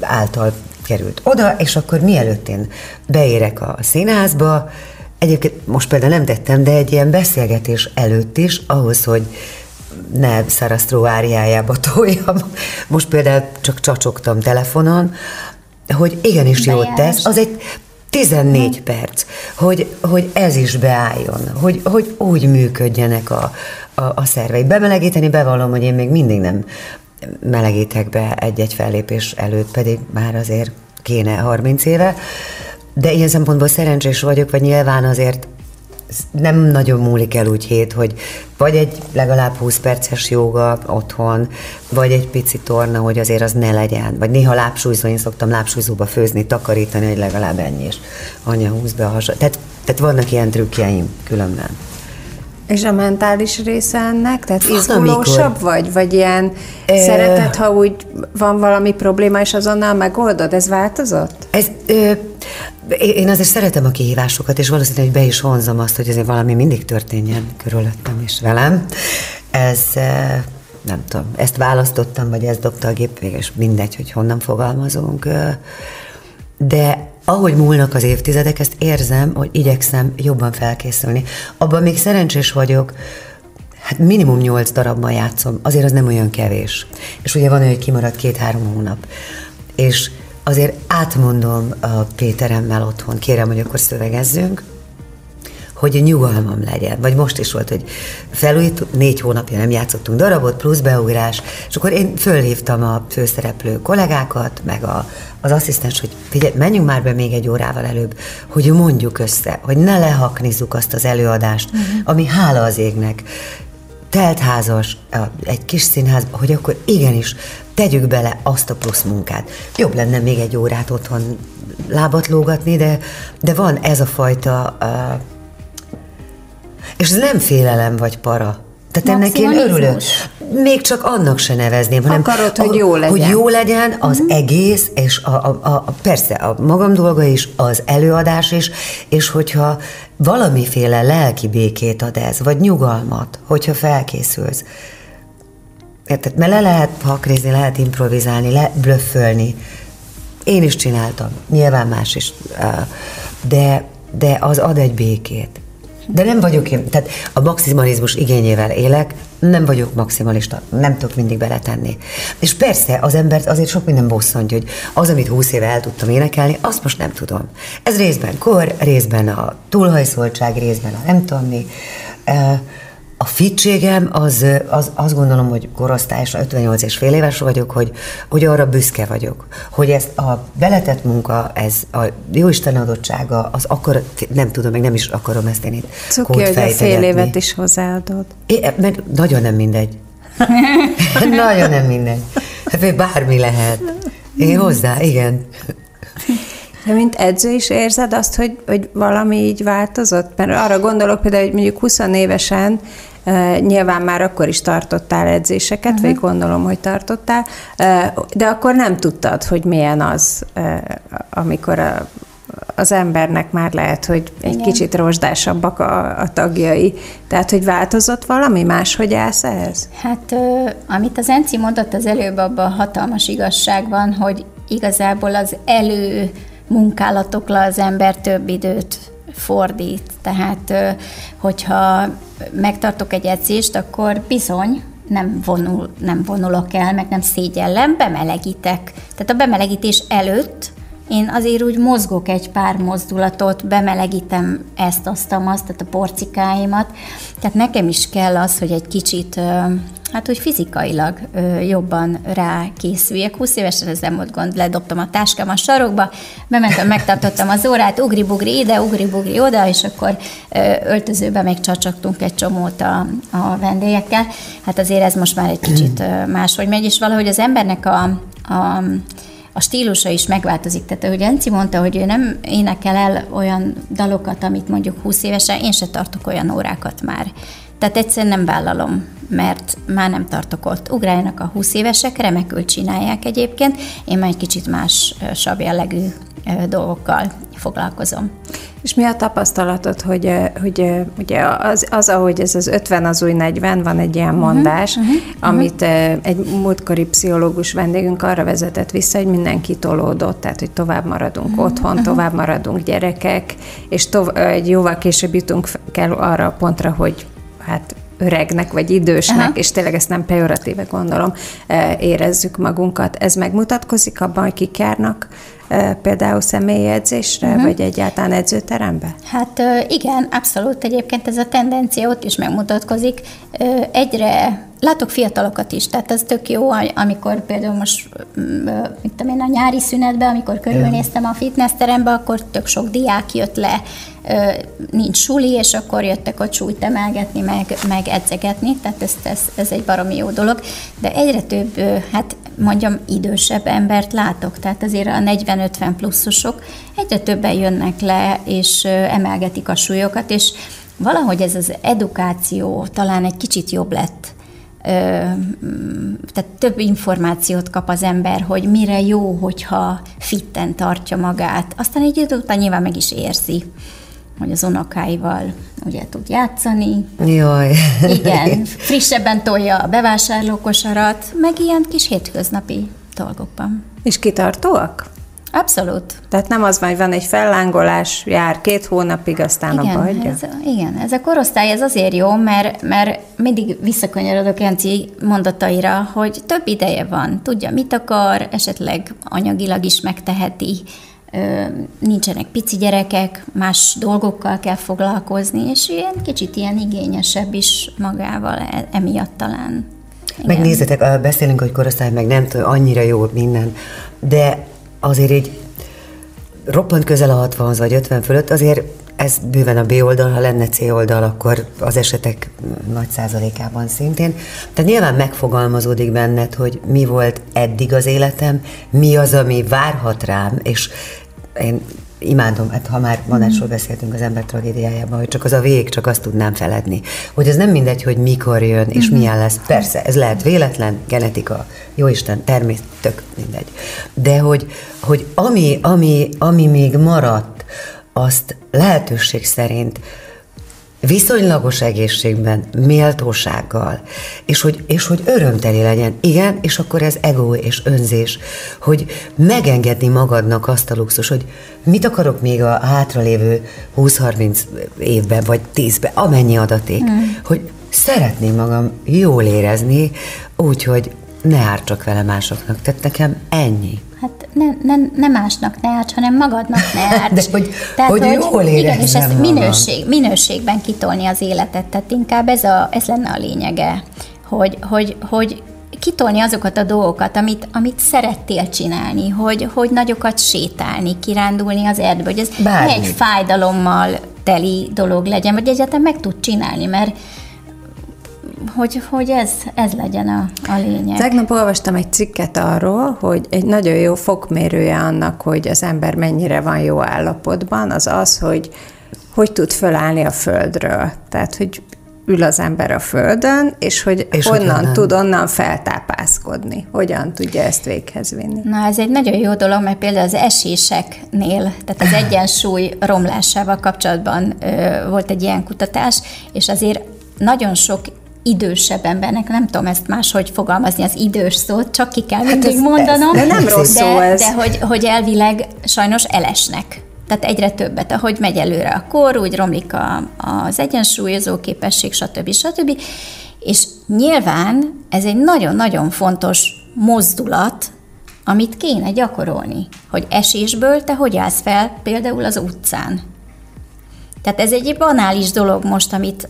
által került oda, és akkor mielőtt én beérek a színházba, Egyébként most például nem tettem, de egy ilyen beszélgetés előtt is, ahhoz, hogy ne Szarasztró áriájába toljam. Most például csak csacsogtam telefonon, hogy igenis jót tesz. Az egy 14 hmm. perc, hogy, hogy ez is beálljon, hogy, hogy úgy működjenek a, a, a szervei. Bemelegíteni bevallom, hogy én még mindig nem melegítek be egy-egy fellépés előtt, pedig már azért kéne 30 éve, de ilyen szempontból szerencsés vagyok, vagy nyilván azért nem nagyon múlik el úgy hét, hogy vagy egy legalább 20 perces joga otthon, vagy egy pici torna, hogy azért az ne legyen. Vagy néha lábsúlyzó, én szoktam lábsúlyzóba főzni, takarítani, hogy legalább ennyi, és anya húz be a hasad. Tehát, tehát vannak ilyen trükkjeim különben. És a mentális része ennek? Tehát izgulósabb vagy? Vagy ilyen e... szeretet, ha úgy van valami probléma, és azonnal megoldod? Ez változott? Ez, ö, én azért szeretem a kihívásokat, és valószínűleg hogy be is vonzom azt, hogy azért valami mindig történjen körülöttem és velem. Ez nem tudom, ezt választottam, vagy ezt dobta a gép, és mindegy, hogy honnan fogalmazunk. De ahogy múlnak az évtizedek, ezt érzem, hogy igyekszem jobban felkészülni. Abban még szerencsés vagyok, hát minimum nyolc darabban játszom, azért az nem olyan kevés. És ugye van, hogy kimarad két-három hónap. És azért átmondom a Péteremmel otthon, kérem, hogy akkor szövegezzünk, hogy nyugalmam legyen. Vagy most is volt, hogy felújít, négy hónapja nem játszottunk darabot, plusz beugrás, és akkor én fölhívtam a főszereplő kollégákat, meg a, az asszisztens, hogy figyelj, menjünk már be még egy órával előbb, hogy mondjuk össze, hogy ne lehaknizzuk azt az előadást, uh-huh. ami hála az égnek teltházas, egy kis színház, hogy akkor igenis tegyük bele azt a plusz munkát. Jobb lenne még egy órát otthon lábat lógatni, de, de van ez a fajta, uh, és ez nem félelem vagy para. Tehát ennek én örülök. Még csak annak se nevezném, hanem Akarod, hogy jó legyen. Hogy jó legyen az uh-huh. egész, és a, a, a, persze a magam dolga is, az előadás is, és hogyha valamiféle lelki békét ad ez, vagy nyugalmat, hogyha felkészülsz. Érted? Mert le lehet hakrézni, lehet improvizálni, le blöffölni. Én is csináltam, nyilván más is. De, de az ad egy békét. De nem vagyok én, tehát a maximalizmus igényével élek, nem vagyok maximalista, nem tudok mindig beletenni. És persze az embert azért sok minden bosszantja, hogy az, amit húsz éve el tudtam énekelni, azt most nem tudom. Ez részben kor, részben a túlhajszoltság, részben a nem tudom mi. A fitségem az, az, azt gondolom, hogy korosztályos, 58 és fél éves vagyok, hogy, hogy arra büszke vagyok, hogy ezt a beletett munka, ez a jóisten adottsága, az akkor, nem tudom, meg nem is akarom ezt én itt Cuki, hogy a fél évet is hozzáadod. É, meg nagyon nem mindegy. nagyon nem mindegy. Hát bármi lehet. Én hozzá, igen. De mint edző is érzed azt, hogy, hogy valami így változott? Mert arra gondolok például, hogy mondjuk 20 évesen uh, nyilván már akkor is tartottál edzéseket, uh-huh. vagy gondolom, hogy tartottál, uh, de akkor nem tudtad, hogy milyen az, uh, amikor a, az embernek már lehet, hogy egy Igen. kicsit rozsdásabbak a, a tagjai. Tehát, hogy változott valami más, hogy állsz ehhez? Hát, amit az Enci mondott az előbb, abban hatalmas igazság van, hogy igazából az elő munkálatokra az ember több időt fordít. Tehát, hogyha megtartok egy edzést, akkor bizony nem, vonul, nem vonulok el, meg nem szégyellem, bemelegítek. Tehát a bemelegítés előtt én azért úgy mozgok egy pár mozdulatot, bemelegítem ezt, azt, azt, tehát a porcikáimat. Tehát nekem is kell az, hogy egy kicsit hát hogy fizikailag ö, jobban rákészüljek. 20 évesen ez nem volt gond, ledobtam a táskám a sarokba, bementem, megtartottam az órát, ugri-bugri ide, ugri-bugri oda, és akkor ö, öltözőbe még csacsogtunk egy csomót a, a vendégekkel. Hát azért ez most már egy kicsit máshogy megy, és valahogy az embernek a, a a stílusa is megváltozik. Tehát ahogy Enci mondta, hogy ő nem énekel el olyan dalokat, amit mondjuk 20 évesen, én se tartok olyan órákat már. Tehát egyszerűen nem vállalom, mert már nem tartok ott. Ugráljanak a 20 évesek, remekül csinálják egyébként, én már egy kicsit más sabb jellegű dolgokkal foglalkozom. És mi a tapasztalatod, hogy, hogy ugye az, az, ahogy ez az 50 az új 40, van egy ilyen mhm, mondás, uh-huh, uh-huh, amit uh-huh. egy múltkori pszichológus vendégünk arra vezetett vissza, hogy mindenki tolódott, tehát hogy tovább maradunk uh-huh, otthon, uh-huh. tovább maradunk gyerekek, és tov- egy jóval később jutunk kell arra a pontra, hogy hát öregnek vagy idősnek, Aha. és tényleg ezt nem pejoratíve gondolom, érezzük magunkat. Ez megmutatkozik abban, hogy kik járnak például személyi edzésre, uh-huh. vagy egyáltalán edzőterembe? Hát igen, abszolút. Egyébként ez a tendencia ott is megmutatkozik. Egyre látok fiatalokat is, tehát ez tök jó, amikor például most, mit tudom én, a nyári szünetben, amikor körülnéztem a fitnessterembe, akkor tök sok diák jött le, nincs suli, és akkor jöttek ott súlyt emelgetni, meg, meg edzegetni, tehát ez, ez, ez egy baromi jó dolog, de egyre több, hát mondjam, idősebb embert látok, tehát azért a 40-50 pluszosok egyre többen jönnek le, és emelgetik a súlyokat, és valahogy ez az edukáció talán egy kicsit jobb lett. Tehát több információt kap az ember, hogy mire jó, hogyha fitten tartja magát. Aztán egy idő után nyilván meg is érzi, hogy az unokáival ugye tud játszani. Jaj. Igen, frissebben tolja a bevásárlókosarat, meg ilyen kis hétköznapi dolgokban. És kitartóak? Abszolút. Tehát nem az van, hogy van egy fellángolás, jár két hónapig, aztán igen, abba hagyja? Ez, igen, ez a korosztály ez azért jó, mert, mert mindig visszakanyarodok Janci mondataira, hogy több ideje van, tudja, mit akar, esetleg anyagilag is megteheti, nincsenek pici gyerekek, más dolgokkal kell foglalkozni, és ilyen kicsit ilyen igényesebb is magával e, emiatt talán. Igen. Megnézzetek, beszélünk, hogy korosztály, meg nem tudom, annyira jó minden, de azért így roppant közel a 60 vagy 50 fölött, azért ez bőven a B oldal, ha lenne C oldal, akkor az esetek nagy százalékában szintén. Tehát nyilván megfogalmazódik benned, hogy mi volt eddig az életem, mi az, ami várhat rám, és én imádom, hát ha már Manásról beszéltünk az ember tragédiájában, hogy csak az a vég, csak azt tudnám feledni. Hogy ez nem mindegy, hogy mikor jön, és mm-hmm. milyen lesz. Persze, ez lehet véletlen, genetika, jóisten, természet, tök mindegy. De hogy, hogy ami, ami, ami még maradt, azt lehetőség szerint viszonylagos egészségben, méltósággal, és hogy, és hogy örömteli legyen. Igen, és akkor ez ego és önzés, hogy megengedni magadnak azt a luxus, hogy mit akarok még a hátralévő 20-30 évben, vagy 10-ben, amennyi adaték, hmm. hogy szeretném magam jól érezni, úgyhogy ne ártsak vele másoknak. Tehát nekem ennyi. Hát ne, ne, ne másnak ne árts, hanem magadnak ne árts. De hogy, Tehát, hogy, hogy jól Igen, és ezt minőség, minőségben kitolni az életet, tehát inkább ez, a, ez lenne a lényege, hogy, hogy, hogy kitolni azokat a dolgokat, amit, amit szerettél csinálni, hogy, hogy nagyokat sétálni, kirándulni az erdbe, hogy ez Bármit. egy fájdalommal teli dolog legyen, vagy egyáltalán meg tud csinálni, mert hogy, hogy ez, ez legyen a, a lényeg. Tegnap olvastam egy cikket arról, hogy egy nagyon jó fokmérője annak, hogy az ember mennyire van jó állapotban, az az, hogy hogy tud fölállni a földről. Tehát, hogy ül az ember a földön, és hogy és onnan tud onnan feltápászkodni. Hogyan tudja ezt véghez vinni? Na, ez egy nagyon jó dolog, mert például az eséseknél, tehát az egyensúly romlásával kapcsolatban ö, volt egy ilyen kutatás, és azért nagyon sok idősebb embernek, nem tudom ezt máshogy fogalmazni, az idős szót, csak ki kell hát mindig ez, mondanom. Ez, de nem rossz de, szó ez. De hogy, hogy elvileg sajnos elesnek. Tehát egyre többet, ahogy megy előre a kor, úgy romlik a, az egyensúlyozó képesség, stb. stb. És nyilván ez egy nagyon-nagyon fontos mozdulat, amit kéne gyakorolni, hogy esésből te hogy állsz fel például az utcán. Tehát ez egy banális dolog most, amit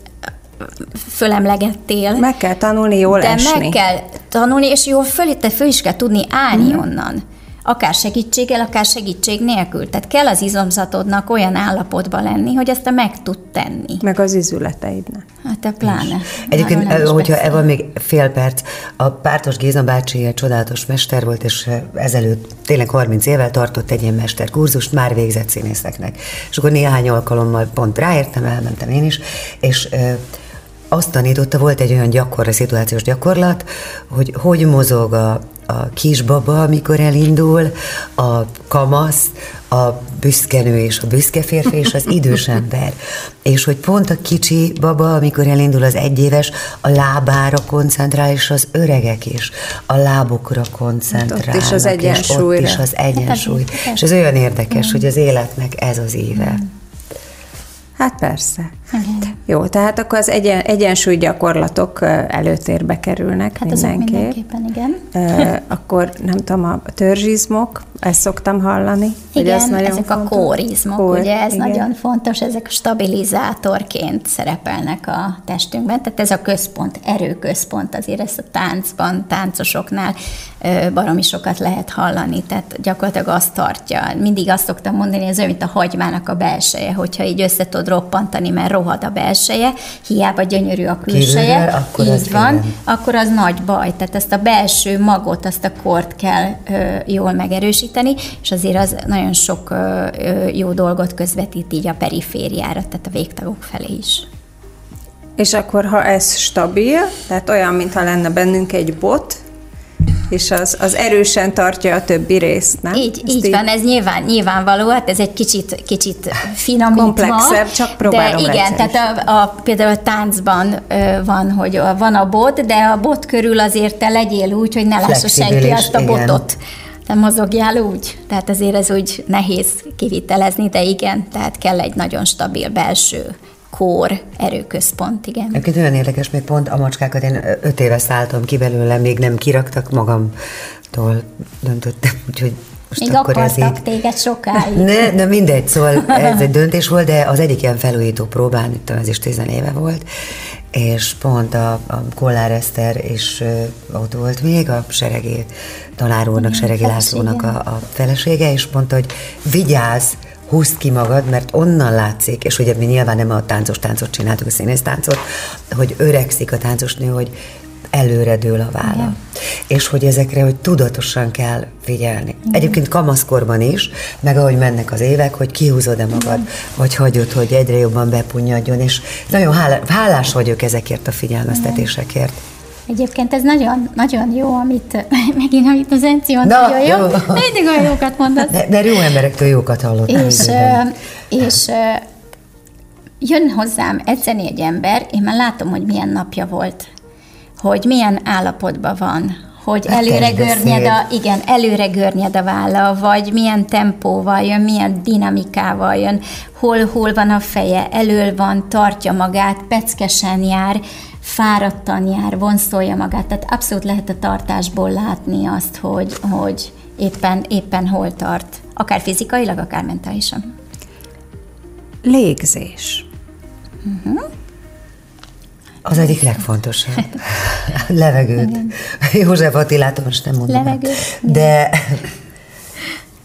fölemlegettél. Meg kell tanulni jól de esni. meg kell tanulni, és jól föl, te föl is kell tudni állni mm. onnan. Akár segítséggel, akár segítség nélkül. Tehát kell az izomzatodnak olyan állapotban lenni, hogy ezt te meg tud tenni. Meg az izületeidnek. Hát te pláne. Egyébként, hogyha Eva még fél perc, a Pártos Géza bácsi egy csodálatos mester volt, és ezelőtt tényleg 30 évvel tartott egy ilyen mesterkurzust, már végzett színészeknek. És akkor néhány alkalommal pont ráértem, elmentem én is, és azt tanította, volt egy olyan gyakorlat, szituációs gyakorlat, hogy hogy mozog a, a kisbaba, amikor elindul, a kamasz, a büszkenő és a büszke férfi és az idős ember. És hogy pont a kicsi baba, amikor elindul az egyéves, a lábára koncentrál, és az öregek is a lábukra koncentrálnak. Hát ott is az egyensúly. És ott is az egyensúly. És ez olyan érdekes, hogy az életnek ez az éve. Hát persze. Igen. Jó, tehát akkor az egyen, egyensúly gyakorlatok előtérbe kerülnek hát mindenképp. mindenképpen, igen. akkor nem tudom, a törzsizmok, ezt szoktam hallani. Igen, ezek fontos. a kórizmok, Kór, ugye ez igen. nagyon fontos, ezek stabilizátorként szerepelnek a testünkben, tehát ez a központ, erőközpont, azért ezt a táncban, táncosoknál baromi sokat lehet hallani, tehát gyakorlatilag azt tartja. Mindig azt szoktam mondani, ez olyan, mint a hagymának a belseje, hogyha így össze tud roppantani, mert rohad a belseje, hiába gyönyörű a külseje, Kívülre, akkor így van, igen. akkor az nagy baj. Tehát ezt a belső magot, azt a kort kell ö, jól megerősíteni, és azért az nagyon sok jó dolgot közvetít így a perifériára, tehát a végtagok felé is. És akkor, ha ez stabil, tehát olyan, mintha lenne bennünk egy bot, és az, az erősen tartja a többi részt, nem? Így, így, így van, ez nyilván, nyilvánvaló, hát ez egy kicsit, kicsit finomítva. Komplexebb, csak próbálom De igen, tehát a, a, például a táncban ö, van, hogy van a bot, de a bot körül azért te legyél úgy, hogy ne lássa senki azt a igen. Te mozogjál úgy. Tehát azért ez úgy nehéz kivitelezni, de igen, tehát kell egy nagyon stabil belső kór erőközpont, igen. Egyébként olyan érdekes, még pont a macskákat én öt éve szálltam ki belőle, még nem kiraktak magamtól, döntöttem, úgyhogy most Még akkor ez így... téged sokáig. Ne, ne, mindegy, szóval ez egy döntés volt, de az egyik ilyen felújító próbán, itt ez is tizen éve volt, és pont a, a Kollár Eszter is ott volt még, a Seregi tanár úrnak, Seregi Lászlónak a, a felesége, és mondta, hogy vigyázz, húzd ki magad, mert onnan látszik, és ugye mi nyilván nem a táncos táncot csináltuk, a színész táncot, hogy öregszik a táncosnő, hogy előre dől a válla. Igen. És hogy ezekre, hogy tudatosan kell figyelni. Igen. Egyébként kamaszkorban is, meg ahogy mennek az évek, hogy kihúzod-e magad, Igen. vagy hagyod, hogy egyre jobban bepunyadjon, és nagyon hálás vagyok ezekért a figyelmeztetésekért. Igen. Egyébként ez nagyon, nagyon jó, amit megint, amit az Enci mondta, nagyon jó. jó. Mindig olyan jókat mondasz. De, de jó emberektől jókat hallottam. És, és jön hozzám edzeni egy ember, én már látom, hogy milyen napja volt, hogy milyen állapotban van, hogy hát előre görnyed a, igen, előre görnyed a válla, vagy milyen tempóval jön, milyen dinamikával jön, hol, hol van a feje, elől van, tartja magát, peckesen jár, fáradtan jár, vonszolja magát, tehát abszolút lehet a tartásból látni azt, hogy, hogy éppen, éppen hol tart, akár fizikailag, akár mentálisan. Légzés. Uh-huh. Az egyik legfontosabb. Levegőt. Igen. József Attilától most nem mondom. Levegőt. De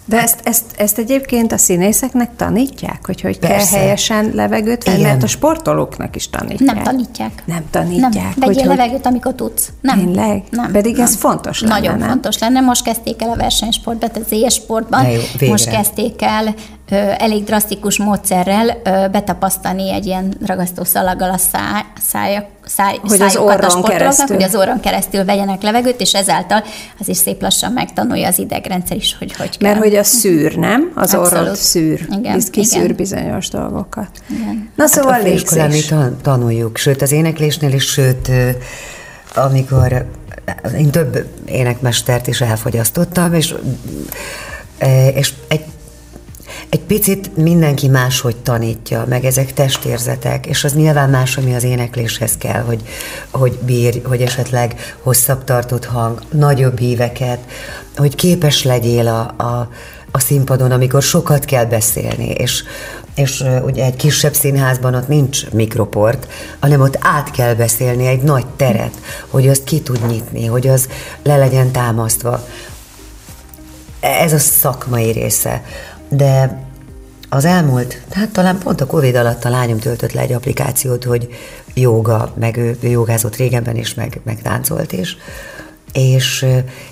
de ezt, ezt, ezt egyébként a színészeknek tanítják, hogy hogy Persze. kell helyesen levegőt venni, mert a sportolóknak is tanítják. Nem tanítják. Nem tanítják. Nem. Vegyél hogy, levegőt, amikor tudsz. Nem. Tényleg? Nem. Pedig nem. ez fontos lenne, Nagyon nem? fontos lenne. Most kezdték el a versenysportban, tehát az élsportban. Most kezdték el elég drasztikus módszerrel betapasztani egy ilyen ragasztó szalaggal a száj, száj, száj, hogy az orron keresztül. hogy az orron keresztül vegyenek levegőt, és ezáltal az is szép lassan megtanulja az idegrendszer is, hogy hogy kell. Mert hogy a szűr, nem? Az orrod szűr. Igen, kiszűr igen. bizonyos dolgokat. Igen. Na szóval hát a mi tanuljuk, sőt az éneklésnél is, sőt amikor én több énekmestert is elfogyasztottam, és, és egy egy picit mindenki máshogy tanítja, meg ezek testérzetek, és az nyilván más, ami az énekléshez kell, hogy, hogy bír, hogy esetleg hosszabb tartott hang, nagyobb híveket, hogy képes legyél a, a, a színpadon, amikor sokat kell beszélni, és és ugye egy kisebb színházban ott nincs mikroport, hanem ott át kell beszélni egy nagy teret, hogy azt ki tud nyitni, hogy az le legyen támasztva. Ez a szakmai része de az elmúlt, hát talán pont a Covid alatt a lányom töltött le egy applikációt, hogy joga, meg ő, ő jogázott régebben is, meg, meg táncolt is, és,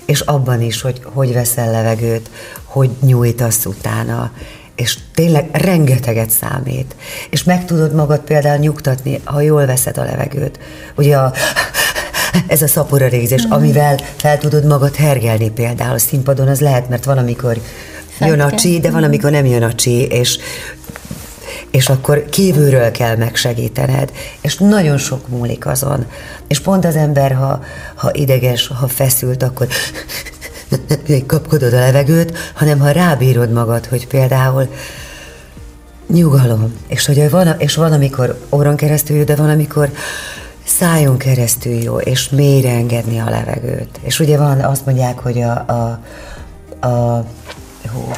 és abban is, hogy hogy veszel levegőt, hogy nyújtasz utána, és tényleg rengeteget számít. És meg tudod magad például nyugtatni, ha jól veszed a levegőt. Ugye a, ez a szapora régzés, mm. amivel fel tudod magad hergelni például a színpadon, az lehet, mert van, amikor jön a csí, de van, amikor nem jön a csí, és és akkor kívülről kell megsegítened, és nagyon sok múlik azon. És pont az ember, ha, ha ideges, ha feszült, akkor kapkodod a levegőt, hanem ha rábírod magad, hogy például nyugalom, és, hogy van, és van, amikor óron keresztül jó, de van, amikor szájon keresztül jó, és mélyre engedni a levegőt. És ugye van, azt mondják, hogy a, a, a hú,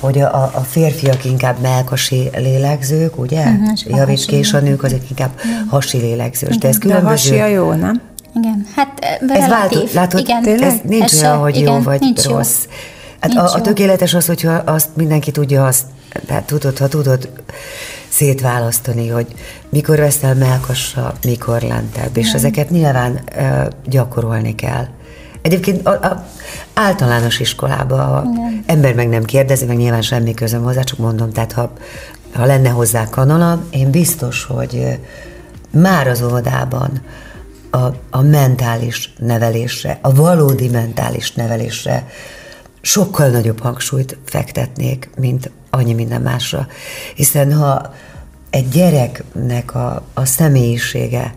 hogy a, a férfiak inkább melkasi lélegzők, ugye? Uh-huh, Javíts ki, és a nők azok inkább uh-huh. hasi lélegzős. De ez különböző... De a hasi a jó, nem? Igen, hát ez változó, látod, igen. ez nincs ez olyan, hogy igen, jó vagy nincs rossz. Jó. Hát a, a tökéletes az, hogyha azt mindenki tudja azt, tehát tudod, ha tudod szétválasztani, hogy mikor veszel melkasra, mikor lentebb, és ezeket nyilván uh, gyakorolni kell. Egyébként a, a általános iskolába a ember meg nem kérdezi, meg nyilván semmi közöm hozzá, csak mondom, tehát ha, ha lenne hozzá kanala, én biztos, hogy már az óvodában a, a mentális nevelésre, a valódi mentális nevelésre sokkal nagyobb hangsúlyt fektetnék, mint annyi minden másra. Hiszen ha egy gyereknek a, a személyisége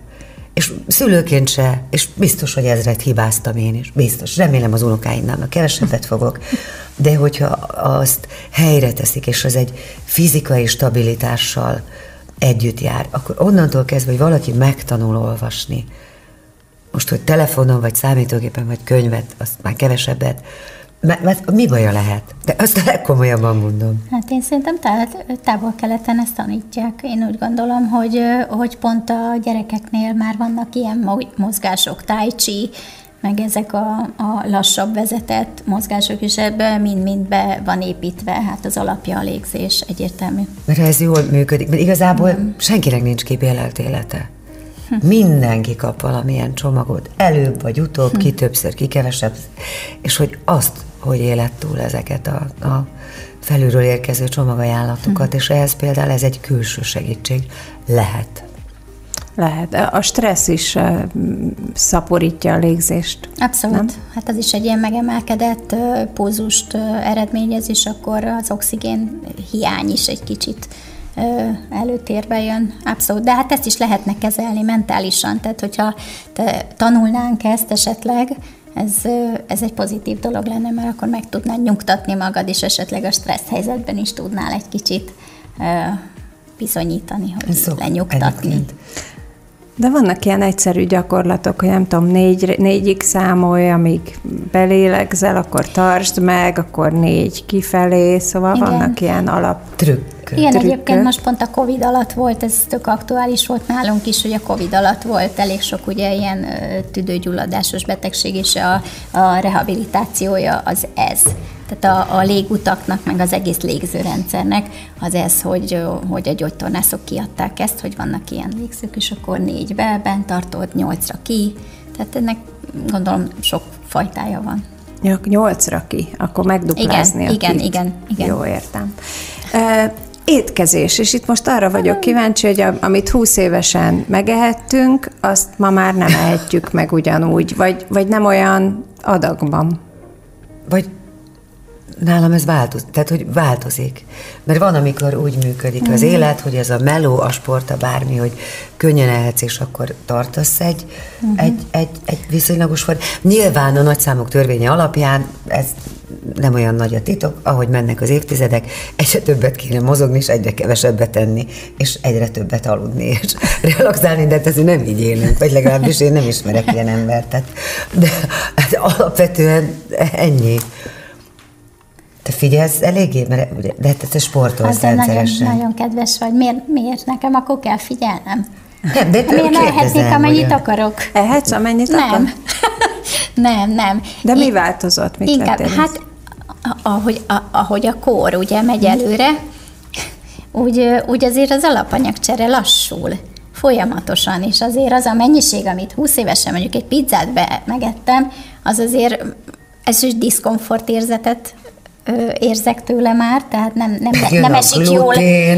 és szülőként se, és biztos, hogy ezret hibáztam én is, biztos, remélem az unokáimnál, kevesebbet fogok, de hogyha azt helyre teszik, és az egy fizikai stabilitással együtt jár, akkor onnantól kezdve, hogy valaki megtanul olvasni, most, hogy telefonon, vagy számítógépen, vagy könyvet, azt már kevesebbet, Mert, mert mi baja lehet? De azt a legkomolyabban mondom. Hát én szerintem távol-keleten ezt tanítják. Én úgy gondolom, hogy, hogy pont a gyerekeknél már vannak ilyen mozgások, tai chi, meg ezek a, a lassabb vezetett mozgások is ebbe mind-mind be van építve, hát az alapja a légzés egyértelmű. Mert ez jól működik, mert igazából mm. senkinek nincs kibélelt élete. Mindenki kap valamilyen csomagot, előbb vagy utóbb, hm. ki többször, ki kevesebb, és hogy azt, hogy élet túl ezeket a, a felülről érkező csomagajánlatokat, hm. és ehhez például ez egy külső segítség lehet. Lehet. A stressz is szaporítja a légzést. Abszolút. Nem? Hát az is egy ilyen megemelkedett pózust eredményez, és akkor az oxigén hiány is egy kicsit előtérbe jön. Abszolút. De hát ezt is lehetne kezelni mentálisan. Tehát, hogyha te tanulnánk ezt esetleg, ez, ez egy pozitív dolog lenne, mert akkor meg tudnád nyugtatni magad, és esetleg a stressz helyzetben is tudnál egy kicsit bizonyítani, hogy Szó, lenyugtatni. Egyébként. De vannak ilyen egyszerű gyakorlatok, hogy nem tudom, négy, négyig számolj, amíg belélegzel, akkor tartsd meg, akkor négy kifelé, szóval Igen. vannak ilyen alap trükk. Igen, trükköt. egyébként most pont a Covid alatt volt, ez tök aktuális volt nálunk is, hogy a Covid alatt volt elég sok ugye ilyen tüdőgyulladásos betegség, és a, a rehabilitációja az ez. Tehát a, a légutaknak, meg az egész légzőrendszernek az ez, hogy, hogy a gyógytornászok kiadták ezt, hogy vannak ilyen légzők, és akkor négybe bent tartod, nyolcra ki. Tehát ennek gondolom sok fajtája van. Ja, nyolcra ki, akkor megduplázni igen, a igen, igen, igen. Jó, értem. Étkezés, és itt most arra vagyok kíváncsi, hogy a, amit 20 évesen megehettünk, azt ma már nem ehetjük meg ugyanúgy, vagy, vagy nem olyan adagban. Vagy nálam ez változik, tehát hogy változik. Mert van, amikor úgy működik az mhm. élet, hogy ez a meló, a sport, a bármi, hogy könnyen ehetsz, és akkor tartasz egy, uh-huh. egy, egy, egy viszonylagos form. Nyilván a nagyszámok törvénye alapján ez nem olyan nagy a titok, ahogy mennek az évtizedek, egyre többet kéne mozogni, és egyre kevesebbet tenni, és egyre többet aludni, és relaxálni, de hát ez nem így élünk, vagy legalábbis én nem ismerek ilyen embert. Tehát, de hát alapvetően ennyi. Te figyelsz eléggé? Mert, de hát te sportolsz Azért nagyon, nagyon kedves vagy. Miért, miért nekem akkor kell figyelnem? Nem, de Miért ne ehetnék, amennyit olyan. akarok? Ehetsz, amennyit nem. akar? nem, nem. De mi Én, változott? Mit inkább, hát ahogy a, ahogy a kór ugye megy előre, úgy, úgy azért az alapanyagcsere lassul folyamatosan, és azért az a mennyiség, amit 20 évesen mondjuk egy pizzát be megettem, az azért ez is diszkomfort érzetet érzek tőle már, tehát nem, nem, nem, nem esik glutén,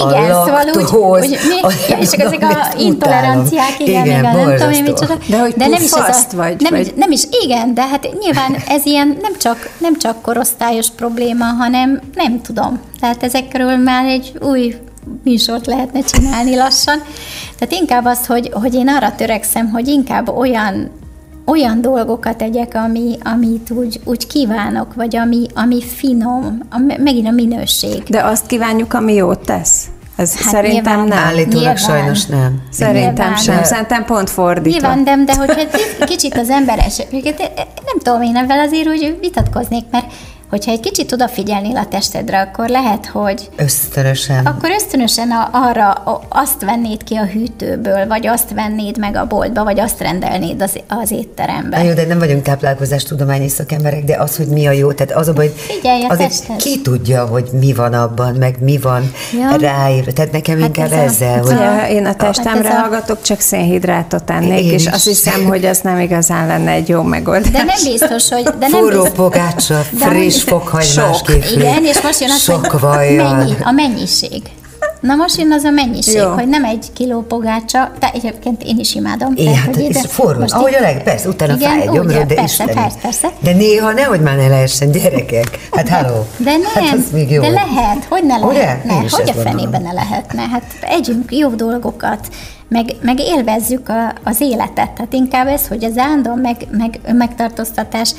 jól. Igen, a szóval úgy, hogy mi, ja, és ezek a intoleranciák, igen, igen, igen nem tudom én micsoda. De hogy de nem is ez a, vagy, nem, vagy? nem is, igen, de hát nyilván ez ilyen nem csak, nem csak korosztályos probléma, hanem nem tudom. Tehát ezekről már egy új műsort lehetne csinálni lassan. Tehát inkább az, hogy, hogy én arra törekszem, hogy inkább olyan olyan dolgokat tegyek, ami, amit úgy, úgy kívánok, vagy ami, ami finom, a, megint a minőség. De azt kívánjuk, ami jót tesz? Ez hát szerintem nyilván, nem. Állítólag nyilván. sajnos nem. Szerintem nyilván. sem. Szerintem pont fordítva. Nyilván nem, de hogyha kicsit az ember eset, nem tudom, én ebben azért úgy vitatkoznék, mert hogyha egy kicsit odafigyelnél a testedre, akkor lehet, hogy... Ösztönösen. Akkor ösztönösen a, arra azt vennéd ki a hűtőből, vagy azt vennéd meg a boltba, vagy azt rendelnéd az, az étterembe. Na jó, de nem vagyunk táplálkozás tudományi szakemberek, de az, hogy mi a jó, tehát az a baj, hogy Figyelj a azért tested. ki tudja, hogy mi van abban, meg mi van ja. ráírva. Tehát nekem hát inkább ez ezzel, a, hogy... Ja, én a testemre hát hallgatok, csak szénhidrátot ennék, én és is. azt hiszem, hogy az nem igazán lenne egy jó megoldás. De nem biztos, hogy... De nem Forró biztos, pogácsa, friss friss fokhagymás képű. Igen, és most jön az, Sok hogy mennyi, a mennyiség. Na most jön az a mennyiség, Jó. hogy nem egy kiló pogácsa, de egyébként én is imádom. Igen, hát, és forró, ahogy a leg, persze, utána igen, fáj egy gyomrod, de persze, persze, persze. De néha nehogy már ne lehessen, gyerekek. Hát halló. De nem, hát az még jó. de lehet, hogy ne lehetne, hogy a fenében ne lehetne. Hát együnk jó dolgokat, meg, meg élvezzük a, az életet. Tehát inkább ez, hogy az állandóan meg, meg önmegtartóztatás,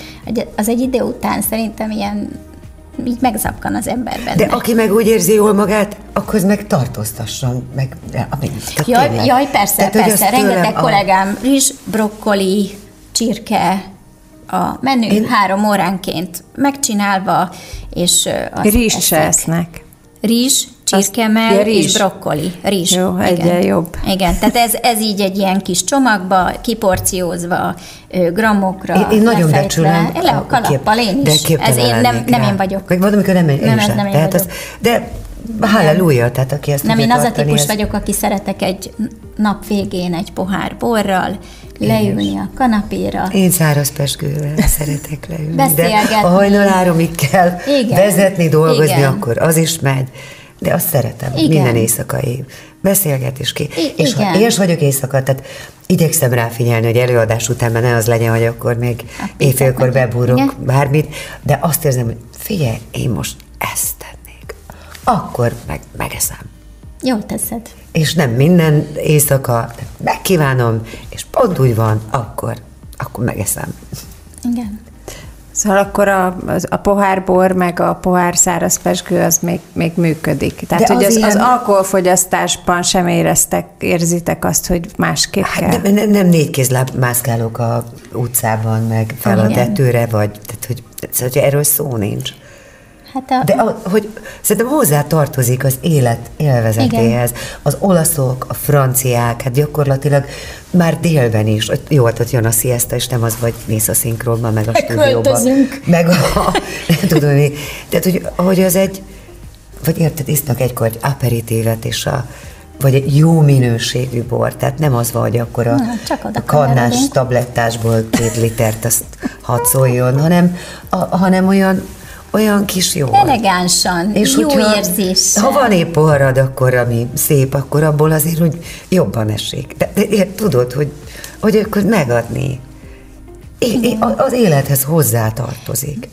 az egy idő után szerintem ilyen így megzapkan az emberben. De aki meg úgy érzi jól magát, akkor meg tartóztasson, meg amennyit. Jaj, jaj, persze, Tehát, persze, rengeteg a... kollégám, rizs, brokkoli, csirke, a menü Én... három óránként megcsinálva, és Rizs se esznek. Rizs, csirkemell ja, és brokkoli. Rizs. Jó, egyen jobb. Igen, tehát ez, ez így egy ilyen kis csomagba, kiporciózva, grammokra Én, én nagyon becsülöm. Le a kalappal, én is. De ez én, nem, nem én vagyok. Vagy valamikor nem én, nem, én ez nem én tehát vagyok. Az, de halleluja, tehát aki ezt Nem, én az a típus ez... vagyok, aki szeretek egy nap végén egy pohár borral, leülni a kanapéra. Én száraz peskővel szeretek leülni. Beszélgetni. De a hajnaláromig kell Igen. vezetni, dolgozni, Igen. akkor az is megy. De azt szeretem, Igen. minden éjszakai beszélgetés ki. I- és igen. ha érs vagyok éjszaka, tehát igyekszem rá figyelni, hogy előadás után ne az legyen, hogy akkor még éjfélkor bebúrok bármit, de azt érzem, hogy figyelj, én most ezt tennék. Akkor meg, megeszem. Jó teszed. És nem minden éjszaka, megkívánom, és pont úgy van, akkor, akkor megeszem. Igen. Szóval akkor a, a pohár meg a pohár száraz pesgő az még, még működik. Tehát, De hogy az, ilyen... az alkoholfogyasztásban sem éreztek, érzitek azt, hogy másképp hát kell. Nem, nem négy kézláb mászkálok a utcában, meg fel a tetőre, vagy tehát, hogy, szóval, hogy erről szó nincs. Hát a... De hogy szerintem hozzá tartozik az élet élvezetéhez. Igen. Az olaszok, a franciák, hát gyakorlatilag már délben is, jó, hát ott jön a siesta, és nem az vagy mész a szinkronban, meg a stúdióban. Meg a, nem tudom mi. Tehát, hogy, hogy az egy, vagy érted, isznak egykor egy aperitívet, és a, vagy egy jó minőségű bor, tehát nem az van, hogy akkor a, Na, a kannás tablettásból két litert azt hadd szóljon, hanem, a, hanem olyan olyan kis jó. Elegánsan, és jó hogyha, érzés. Ha van épp poharad, akkor ami szép, akkor abból azért, hogy jobban esik. De, de, de tudod, hogy, hogy akkor megadni. É, az élethez hozzá tartozik.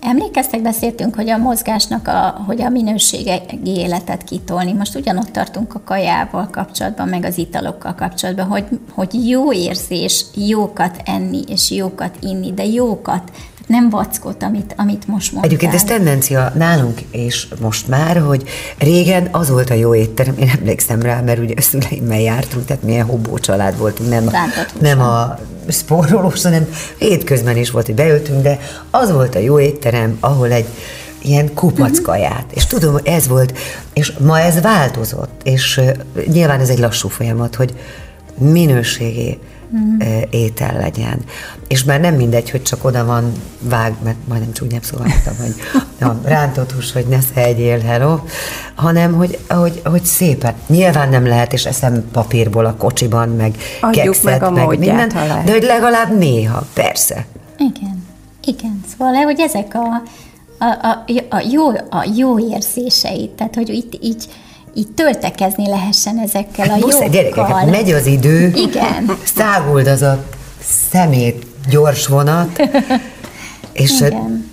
Emlékeztek, beszéltünk, hogy a mozgásnak, a, hogy a minőségi életet kitolni. Most ugyanott tartunk a kajával kapcsolatban, meg az italokkal kapcsolatban, hogy, hogy jó érzés jókat enni és jókat inni, de jókat nem vackot, amit, amit most mondtál. Egyébként ez tendencia nálunk és most már, hogy régen az volt a jó étterem, én emlékszem rá, mert ugye szüleimmel jártunk, tehát milyen hobó család voltunk, nem, nem a spórolós, hanem hétközben is volt, hogy beültünk, de az volt a jó étterem, ahol egy ilyen kupackaját. Uh-huh. És tudom, hogy ez volt, és ma ez változott, és uh, nyilván ez egy lassú folyamat, hogy minőségi uh-huh. étel legyen. És már nem mindegy, hogy csak oda van vág, mert majdnem csúnyább mondtam, hogy a rántott hús, hogy ne szegyél, hello, hanem hogy, hogy, hogy szépen. Nyilván nem lehet, és eszem papírból a kocsiban, meg Adjuk kekszet, meg, a meg minden, de hogy legalább néha, persze. Igen, igen. Szóval, hogy ezek a, a, a, a, jó, a jó érzéseit, tehát hogy itt így így töltekezni lehessen ezekkel hát a jókkal. gyerekek, hát megy az idő, Igen. száguld az a szemét gyors vonat, és Igen.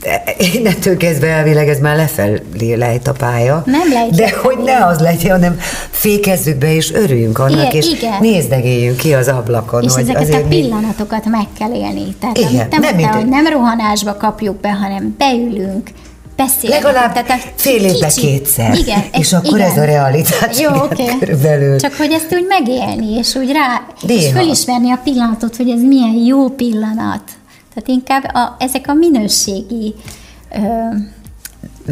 innentől kezdve elvileg ez már lefelé lejt a pálya. Nem lejt De hogy ne az legyen, hanem fékezzük be, és örüljünk annak, Igen, és igen. nézdegéljünk ki az ablakon. És ezeket azért a pillanatokat meg kell élni. Tehát igen, amit nem, nem, hogy nem rohanásba kapjuk be, hanem beülünk, beszélünk. Legalább tehát fél évbe kicsi. kétszer. Igen. És akkor igen. ez a realitás. Jó, oké. Okay. Körülbelül. Csak hogy ezt úgy megélni, és úgy rá, Néha. és fölismerni a pillanatot, hogy ez milyen jó pillanat. Tehát inkább a, ezek a minőségi ö,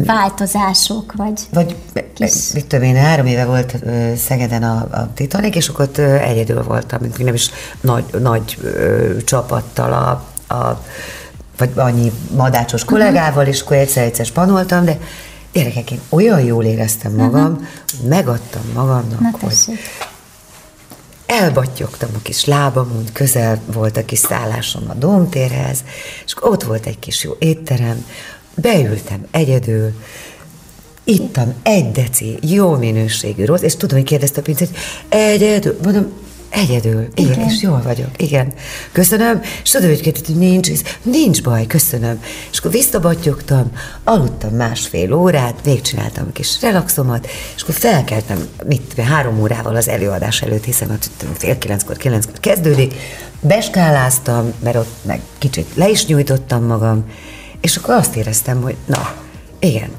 változások, vagy... Vagy, kis... mit tudom én, három éve volt ö, Szegeden a, a Titanic, és akkor ott ö, egyedül voltam, nem is nagy, nagy ö, csapattal a, a vagy annyi madácsos kollégával, és akkor egyszer-egyszer spanoltam, de gyerekek, én olyan jól éreztem magam, uh-huh. megadtam magamnak, Na, hogy elbattyogtam a kis lábamon, közel volt a kis szállásom a domtérhez, és ott volt egy kis jó étterem, beültem egyedül, ittam egy deci jó minőségű rossz, és tudom, hogy kérdezte a pincét, egyedül, mondom, Egyedül. Igen. igen. És jól vagyok. Igen. Köszönöm. És tudod, hogy nincs, nincs baj, köszönöm. És akkor visszabattyogtam, aludtam másfél órát, végigcsináltam a kis relaxomat, és akkor felkeltem, mit, három órával az előadás előtt, hiszen hogy fél kilenckor, kilenckor kezdődik, beskáláztam, mert ott meg kicsit le is nyújtottam magam, és akkor azt éreztem, hogy na, igen,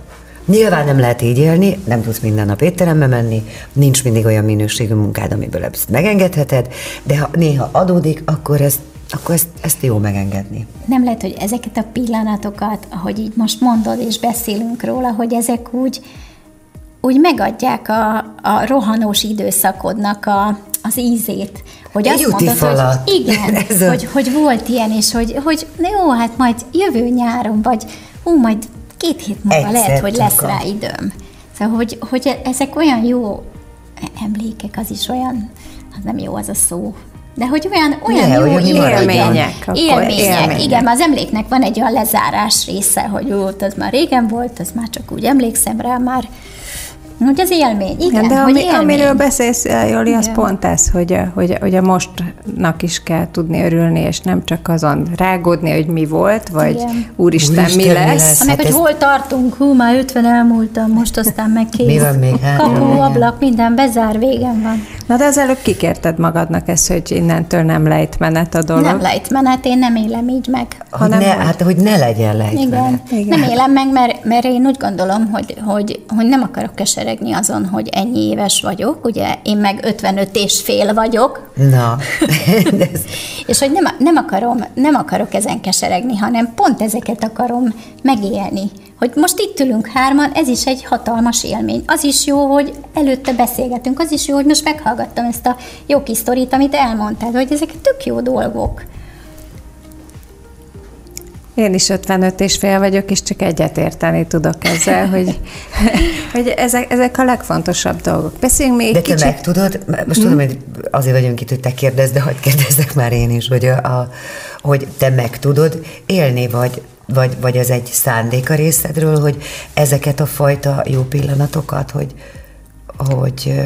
Nyilván nem lehet így élni, nem tudsz minden nap étterembe menni, nincs mindig olyan minőségű munkád, amiből ezt megengedheted, de ha néha adódik, akkor ezt akkor ezt, ezt jó megengedni. Nem lehet, hogy ezeket a pillanatokat, ahogy így most mondod és beszélünk róla, hogy ezek úgy, úgy megadják a, a rohanós időszakodnak a, az ízét. Hogy Egy azt mondod, falat. hogy igen, Ez a- hogy, hogy volt ilyen, és hogy, hogy jó, hát majd jövő nyáron, vagy hú, majd két hét múlva Egyszer lehet, hogy lesz a- rá időm. Szóval, hogy, hogy ezek olyan jó emlékek, az is olyan, az nem jó az a szó, de hogy olyan, olyan Ne, jó hogy. Élmények élmények. élmények. Igen, az emléknek van egy olyan lezárás része, hogy jó, az már régen volt, az már csak úgy emlékszem rá, már hogy az élmény, igen, de hogy ami, élmény. amiről beszélsz, Joli, az Igen. pont ez, hogy a, hogy, hogy a mostnak is kell tudni örülni, és nem csak azon rágódni, hogy mi volt, vagy Igen. úristen, Úristen, mi mi lesz. lesz? Ha meg, Hát hogy ez- hol tartunk, hú, már 50 elmúltam, most aztán meg kész. Mi van még hátra? Kapu, Igen. ablak, minden bezár, végem van. Na de az előbb kikérted magadnak ezt, hogy innentől nem lejt menet a dolog. Nem lejtmenet, én nem élem így meg. Hogy hanem ne, hogy- hát, hogy ne legyen lejtmenet. Igen. Igen. Nem élem meg, mert, mert én úgy gondolom, hogy, hogy, hogy nem akarok keseregni azon, hogy ennyi éves vagyok, ugye én meg 55 és fél vagyok, Na, és hogy nem, nem, akarom, nem akarok ezen keseregni, hanem pont ezeket akarom megélni. Hogy most itt ülünk hárman, ez is egy hatalmas élmény. Az is jó, hogy előtte beszélgetünk, az is jó, hogy most meghallgattam ezt a jó kis sztorit, amit elmondtál, hogy ezek tök jó dolgok. Én is 55 és fél vagyok, és csak egyet érteni tudok ezzel, hogy, hogy ezek, ezek a legfontosabb dolgok. Beszéljünk még de te kicsit. meg tudod, most tudom, hogy azért vagyunk itt, hogy te kérdezd, de hagyd kérdezzek már én is, hogy, a, a, hogy te meg tudod élni, vagy, vagy, vagy ez egy szándék a részedről, hogy ezeket a fajta jó pillanatokat, hogy, hogy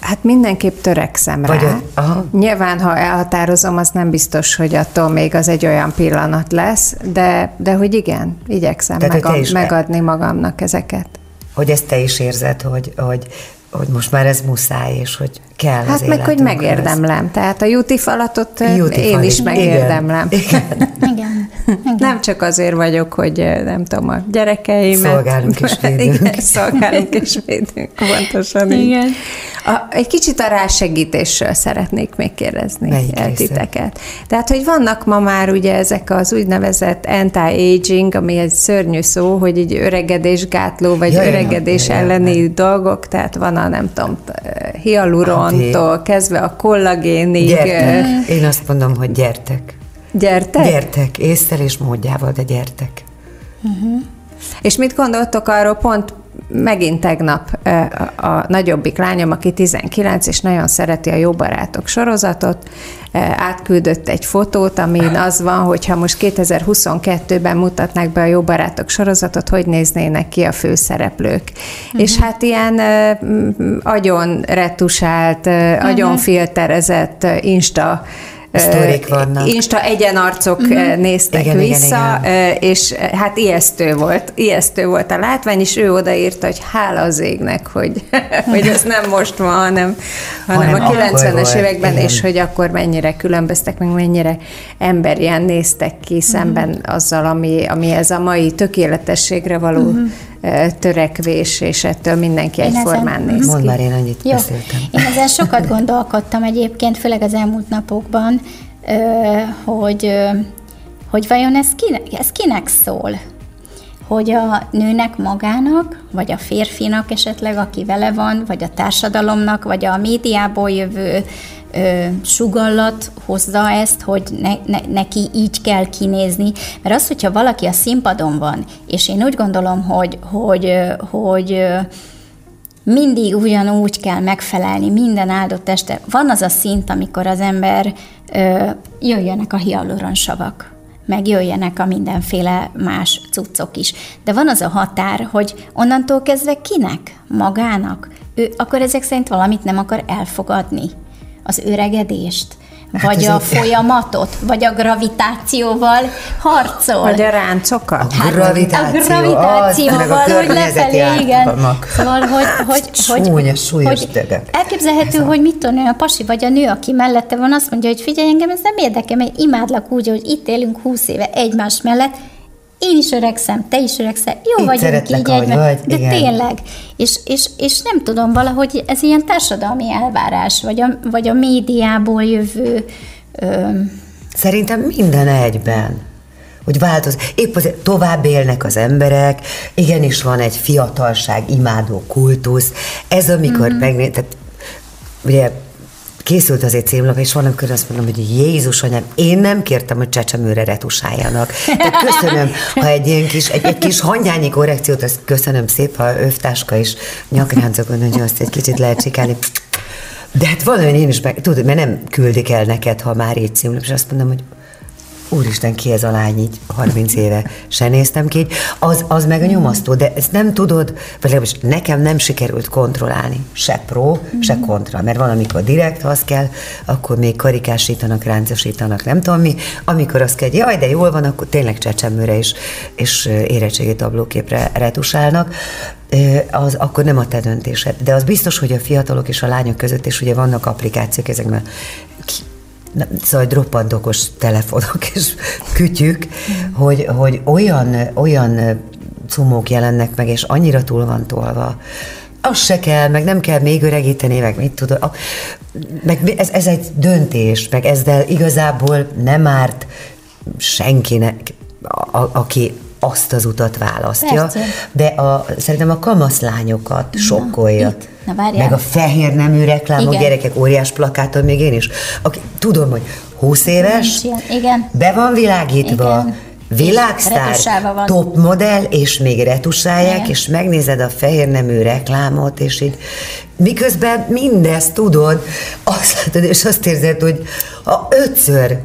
Hát mindenképp törekszem Vagy rá. a- aha. Nyilván, ha elhatározom, az nem biztos, hogy attól még az egy olyan pillanat lesz, de, de hogy igen, igyekszem Tehát, megad, is- megadni magamnak ezeket. hogy ezt te is érzed, hogy, hogy, hogy most már ez muszáj, és hogy kell az Hát meg, hogy megérdemlem. Tehát a juti falatot ö, Juti én is megérdemlem. Igen. Igen. Igen. Igen. Nem csak azért vagyok, hogy nem tudom, a gyerekeimet... Szolgálunk és védünk. Igen, szolgálunk és védünk, pontosan így. Igen. A, egy kicsit a rásegítésről szeretnék még kérdezni Melyik el titeket. Tehát, hogy vannak ma már ugye ezek az úgynevezett anti-aging, ami egy szörnyű szó, hogy így öregedésgátló, vagy Ja, ja, öregedés ja, ja, elleni dolgok, tehát van a nem tudom, hialurontól kezdve a kollagénig. Gyertek. ö, Én azt mondom, hogy gyertek. Gyertek? Gyertek, észszel és módjával, de gyertek. És mit gondoltok arról pont megint tegnap a, nagyobbik lányom, aki 19, és nagyon szereti a Jó Barátok sorozatot, átküldött egy fotót, amin az van, hogyha most 2022-ben mutatnák be a Jó Barátok sorozatot, hogy néznének ki a főszereplők. Uh-huh. És hát ilyen agyon retusált, uh-huh. agyon filterezett Insta Sztorik vannak. Insta egyenarcok uh-huh. néztek Igen, igen, vissza, igen. Ö, és hát ijesztő volt, ijesztő volt a látvány, és ő odaírta, hogy hála az égnek, hogy, hogy ez nem most van, hanem, hanem Hanem a akkor 90-es volt, években, igen. és hogy akkor mennyire különböztek, meg mennyire emberien néztek ki szemben azzal, ami, ami ez a mai tökéletességre való uh-huh. Törekvés, és ettől mindenki Én ezen- egyformán néz Mondd ki. már, én annyit Jó. beszéltem. Én ezen sokat gondolkodtam egyébként, főleg az elmúlt napokban, hogy, hogy vajon ez kinek, ez kinek szól? Hogy a nőnek magának, vagy a férfinak esetleg, aki vele van, vagy a társadalomnak, vagy a médiából jövő ö, sugallat hozza ezt, hogy ne, ne, neki így kell kinézni. Mert az, hogyha valaki a színpadon van, és én úgy gondolom, hogy, hogy, hogy mindig ugyanúgy kell megfelelni minden áldott este. Van az a szint, amikor az ember ö, jöjjenek a hialuronsavak, meg jöjjenek a mindenféle más cuccok is. De van az a határ, hogy onnantól kezdve kinek? Magának? Ő akkor ezek szerint valamit nem akar elfogadni. Az öregedést, vagy ez a folyamatot, vagy a gravitációval harcol. Vagy a ráncokat. A gravitáció, a gravitációval, az, hogy lefelé, igen. Szóval, hogy, hogy, hogy, súlyos hogy dolgok. elképzelhető, hogy mit tudom, én, a pasi vagy a nő, aki mellette van, azt mondja, hogy figyelj, engem ez nem érdekel, mert imádlak úgy, hogy itt élünk húsz éve egymás mellett, én is öregszem, te is öregszel, jó Itt vagyunk szeretlek, így ahogy vagy, de igen. tényleg. És, és, és nem tudom, valahogy ez ilyen társadalmi elvárás, vagy a, vagy a médiából jövő ö, Szerintem minden egyben hogy változ. Épp azért tovább élnek az emberek, igenis van egy fiatalság, imádó kultusz. Ez amikor mm-hmm. megné... Tehát, ugye készült az egy címlap, és valamikor azt mondom, hogy Jézus anyám, én nem kértem, hogy csecsemőre retusáljanak. Tehát köszönöm, ha egy ilyen kis, egy, egy kis hangyányi korrekciót, azt köszönöm szép, ha övtáska is nyakráncokon, hogy azt egy kicsit lehet csikálni. De hát valami én is meg, tudod, mert nem küldik el neked, ha már így címlap, és azt mondom, hogy úristen, ki ez a lány így 30 éve, se néztem ki, az, az meg a nyomasztó, de ezt nem tudod, vagy legalábbis nekem nem sikerült kontrollálni, se pro, mm. se kontra, mert valamikor direkt, ha az kell, akkor még karikásítanak, ráncosítanak, nem tudom mi, amikor azt kell, jaj, de jól van, akkor tényleg csecsemőre is, és érettségi tablóképre retusálnak, az akkor nem a te döntésed. De az biztos, hogy a fiatalok és a lányok között is ugye vannak applikációk ezekben szóval droppant okos telefonok és kütyük, hogy, hogy olyan, olyan cumók jelennek meg, és annyira túl van tolva, az se kell, meg nem kell még öregíteni, meg mit tudod. Meg ez, ez egy döntés, meg ezzel igazából nem árt senkinek, a, a, aki azt az utat választja, Persze. de a, szerintem a kamaszlányokat Na, sokkolja. Itt. Na, Meg a fehér nemű reklámok, Igen. gyerekek, óriás plakáton még én is. Aki, tudom, hogy 20 éves, Igen. be van világítva, Igen világsztár, top modell, és még retusálják, Igen. és megnézed a fehér nemű reklámot, és így miközben mindezt tudod, azt látod, és azt érzed, hogy ha ötször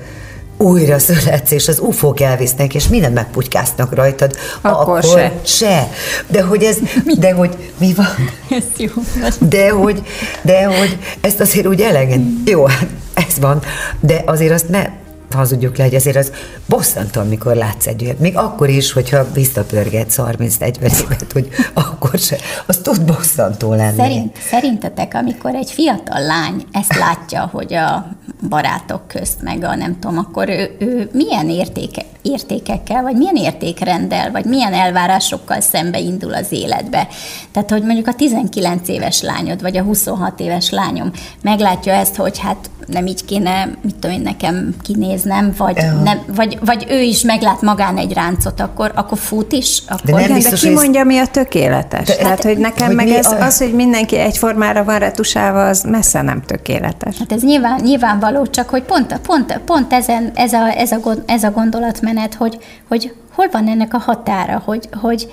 újra születsz, és az ufók elvisznek, és minden megputykásznak rajtad, akkor, akkor se. se. De hogy ez, de hogy mi van? Ez jó. De hogy, de hogy ezt azért úgy elenged. Jó, hát ez van, de azért azt ne hazudjuk le, hogy azért az bosszantó, amikor látsz egy olyat. Még akkor is, hogyha visszapörgetsz 30-40 évet, hogy akkor se. Az tud bosszantó lenni. Szerint, szerintetek, amikor egy fiatal lány ezt látja, hogy a barátok közt, meg a nem tudom, akkor ő, ő milyen értéke, értékekkel, vagy milyen értékrendel, vagy milyen elvárásokkal szembe indul az életbe. Tehát, hogy mondjuk a 19 éves lányod, vagy a 26 éves lányom meglátja ezt, hogy hát nem így kéne, mit tudom én, nekem kinéznem, vagy, uh. nem, vagy, vagy ő is meglát magán egy ráncot, akkor, akkor fut is. Akkor... De, nem biztos, de ki mondja, mi a tökéletes? De, Tehát, hogy nekem hogy meg ez, a... az, hogy mindenki egyformára van retusálva, az messze nem tökéletes. Hát ez nyilván, nyilvánvaló, csak hogy pont, pont, pont ezen, ez, a, ez, a, ez a gondolatmenet, hogy, hogy hol van ennek a határa, hogy, hogy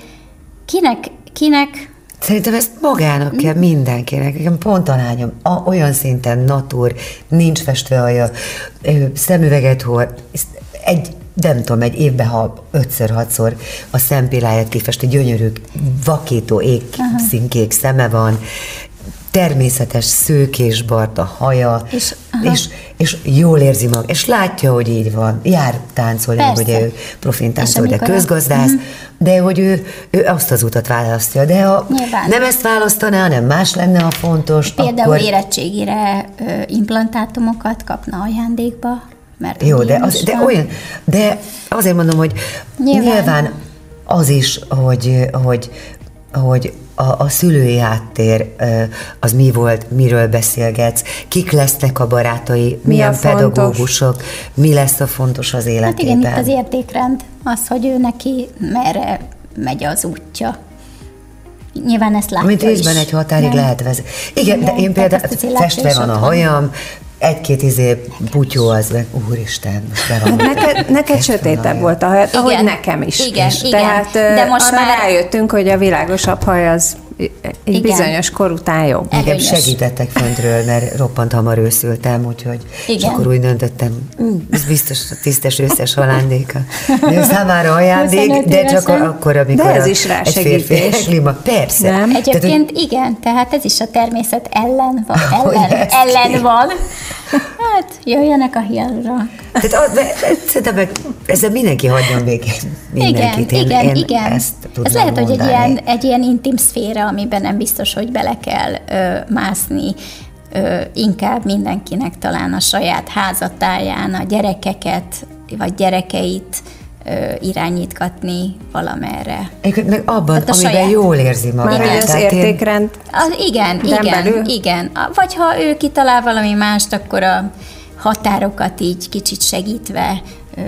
kinek, kinek Szerintem ezt magának kell mindenkinek. Nekem pont a lányom a, olyan szinten natur, nincs festve alja, szemüveget hord, egy, nem tudom, egy évben, ha ötször, hatszor a szempilláját kifesti, gyönyörű, vakító ég, színkék szeme van, természetes szőkés barta haja, és, és, és jól érzi mag, és látja, hogy így van. Jár táncolni, hogy ő profin táncol, de közgazdász, uh-huh. de hogy ő, ő azt az utat választja. De ha Nyilván. nem ezt választaná, hanem más lenne a fontos, Például akkor... érettségire ö, implantátumokat kapna ajándékba, mert Jó, de, az, de olyan, de azért mondom, hogy nyilván, nyilván az is, hogy, hogy, hogy a, a szülői háttér az mi volt, miről beszélgetsz, kik lesznek a barátai, mi milyen pedagógusok, mi lesz a fontos az életében. Hát igen, itt az értékrend, az, hogy ő neki merre megy az útja. Nyilván ezt látja Amit részben is. egy határig nem? lehet vezetni. Igen, igen, de én például festve van a hajam, egy-két izé butyó az meg, úristen, most Neked, neked sötétebb volt a hajad, ahogy nekem is. Igen, és igen. Tehát de most már rájöttünk, hogy a világosabb haj az egy Igen. bizonyos kor után jobb. Igen, segítettek föntről, mert roppant hamar őszültem, úgyhogy Igen. és akkor úgy döntöttem, ez biztos a tisztes összes halándéka. De számára ajándék, de csak akkor, amikor de ez is rá egy férfi klíma. Persze. Nem? Egyébként tehát, igen, tehát ez is a természet ellen van. Ellen, ellen van. Hát, jöjjenek a hialurak. Tehát szerintem meg ezzel mindenki hagyjon végén mindenkit. Igen, én, igen, én igen. Ezt Ez lehet, mondani. hogy egy ilyen, egy ilyen intim szféra, amiben nem biztos, hogy bele kell ö, mászni, ö, inkább mindenkinek talán a saját házatáján a gyerekeket, vagy gyerekeit, irányítgatni valamerre. Egyébként meg abban, hát amiben saját. jól érzi magát. Már az értékrend. Az, igen, igen, belül? igen. Vagy ha ő kitalál valami mást, akkor a határokat így kicsit segítve ö,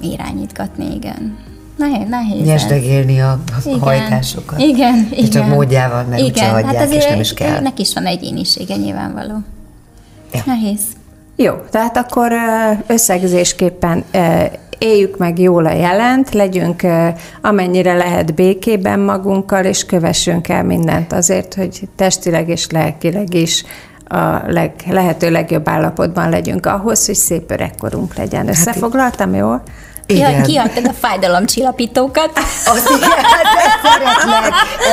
irányítgatni, igen. Nehéz, nehéz. Nyesdegélni a igen. hajtásokat. Igen, És csak igen. módjával, mert igen. hagyják, hát azért és nem is kell. Ennek is van egyénisége nyilvánvaló. Ja. Nehéz. Jó, tehát akkor összegzésképpen éljük meg jól a jelent, legyünk amennyire lehet békében magunkkal, és kövessünk el mindent azért, hogy testileg és lelkileg is a leg, lehető legjobb állapotban legyünk ahhoz, hogy szép öregkorunk legyen. Összefoglaltam jól? Ja, Igen. kiadtad a fájdalomcsillapítókat. Azt igen,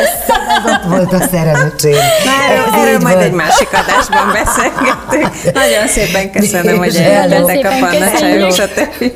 ezt szeretlek. Ez, ott volt a szerelőcsém. Na, erről, erről majd egy másik adásban beszélgetünk. Nagyon szépen köszönöm, hogy És eljöttek a panna szépen csajok, köszönjük.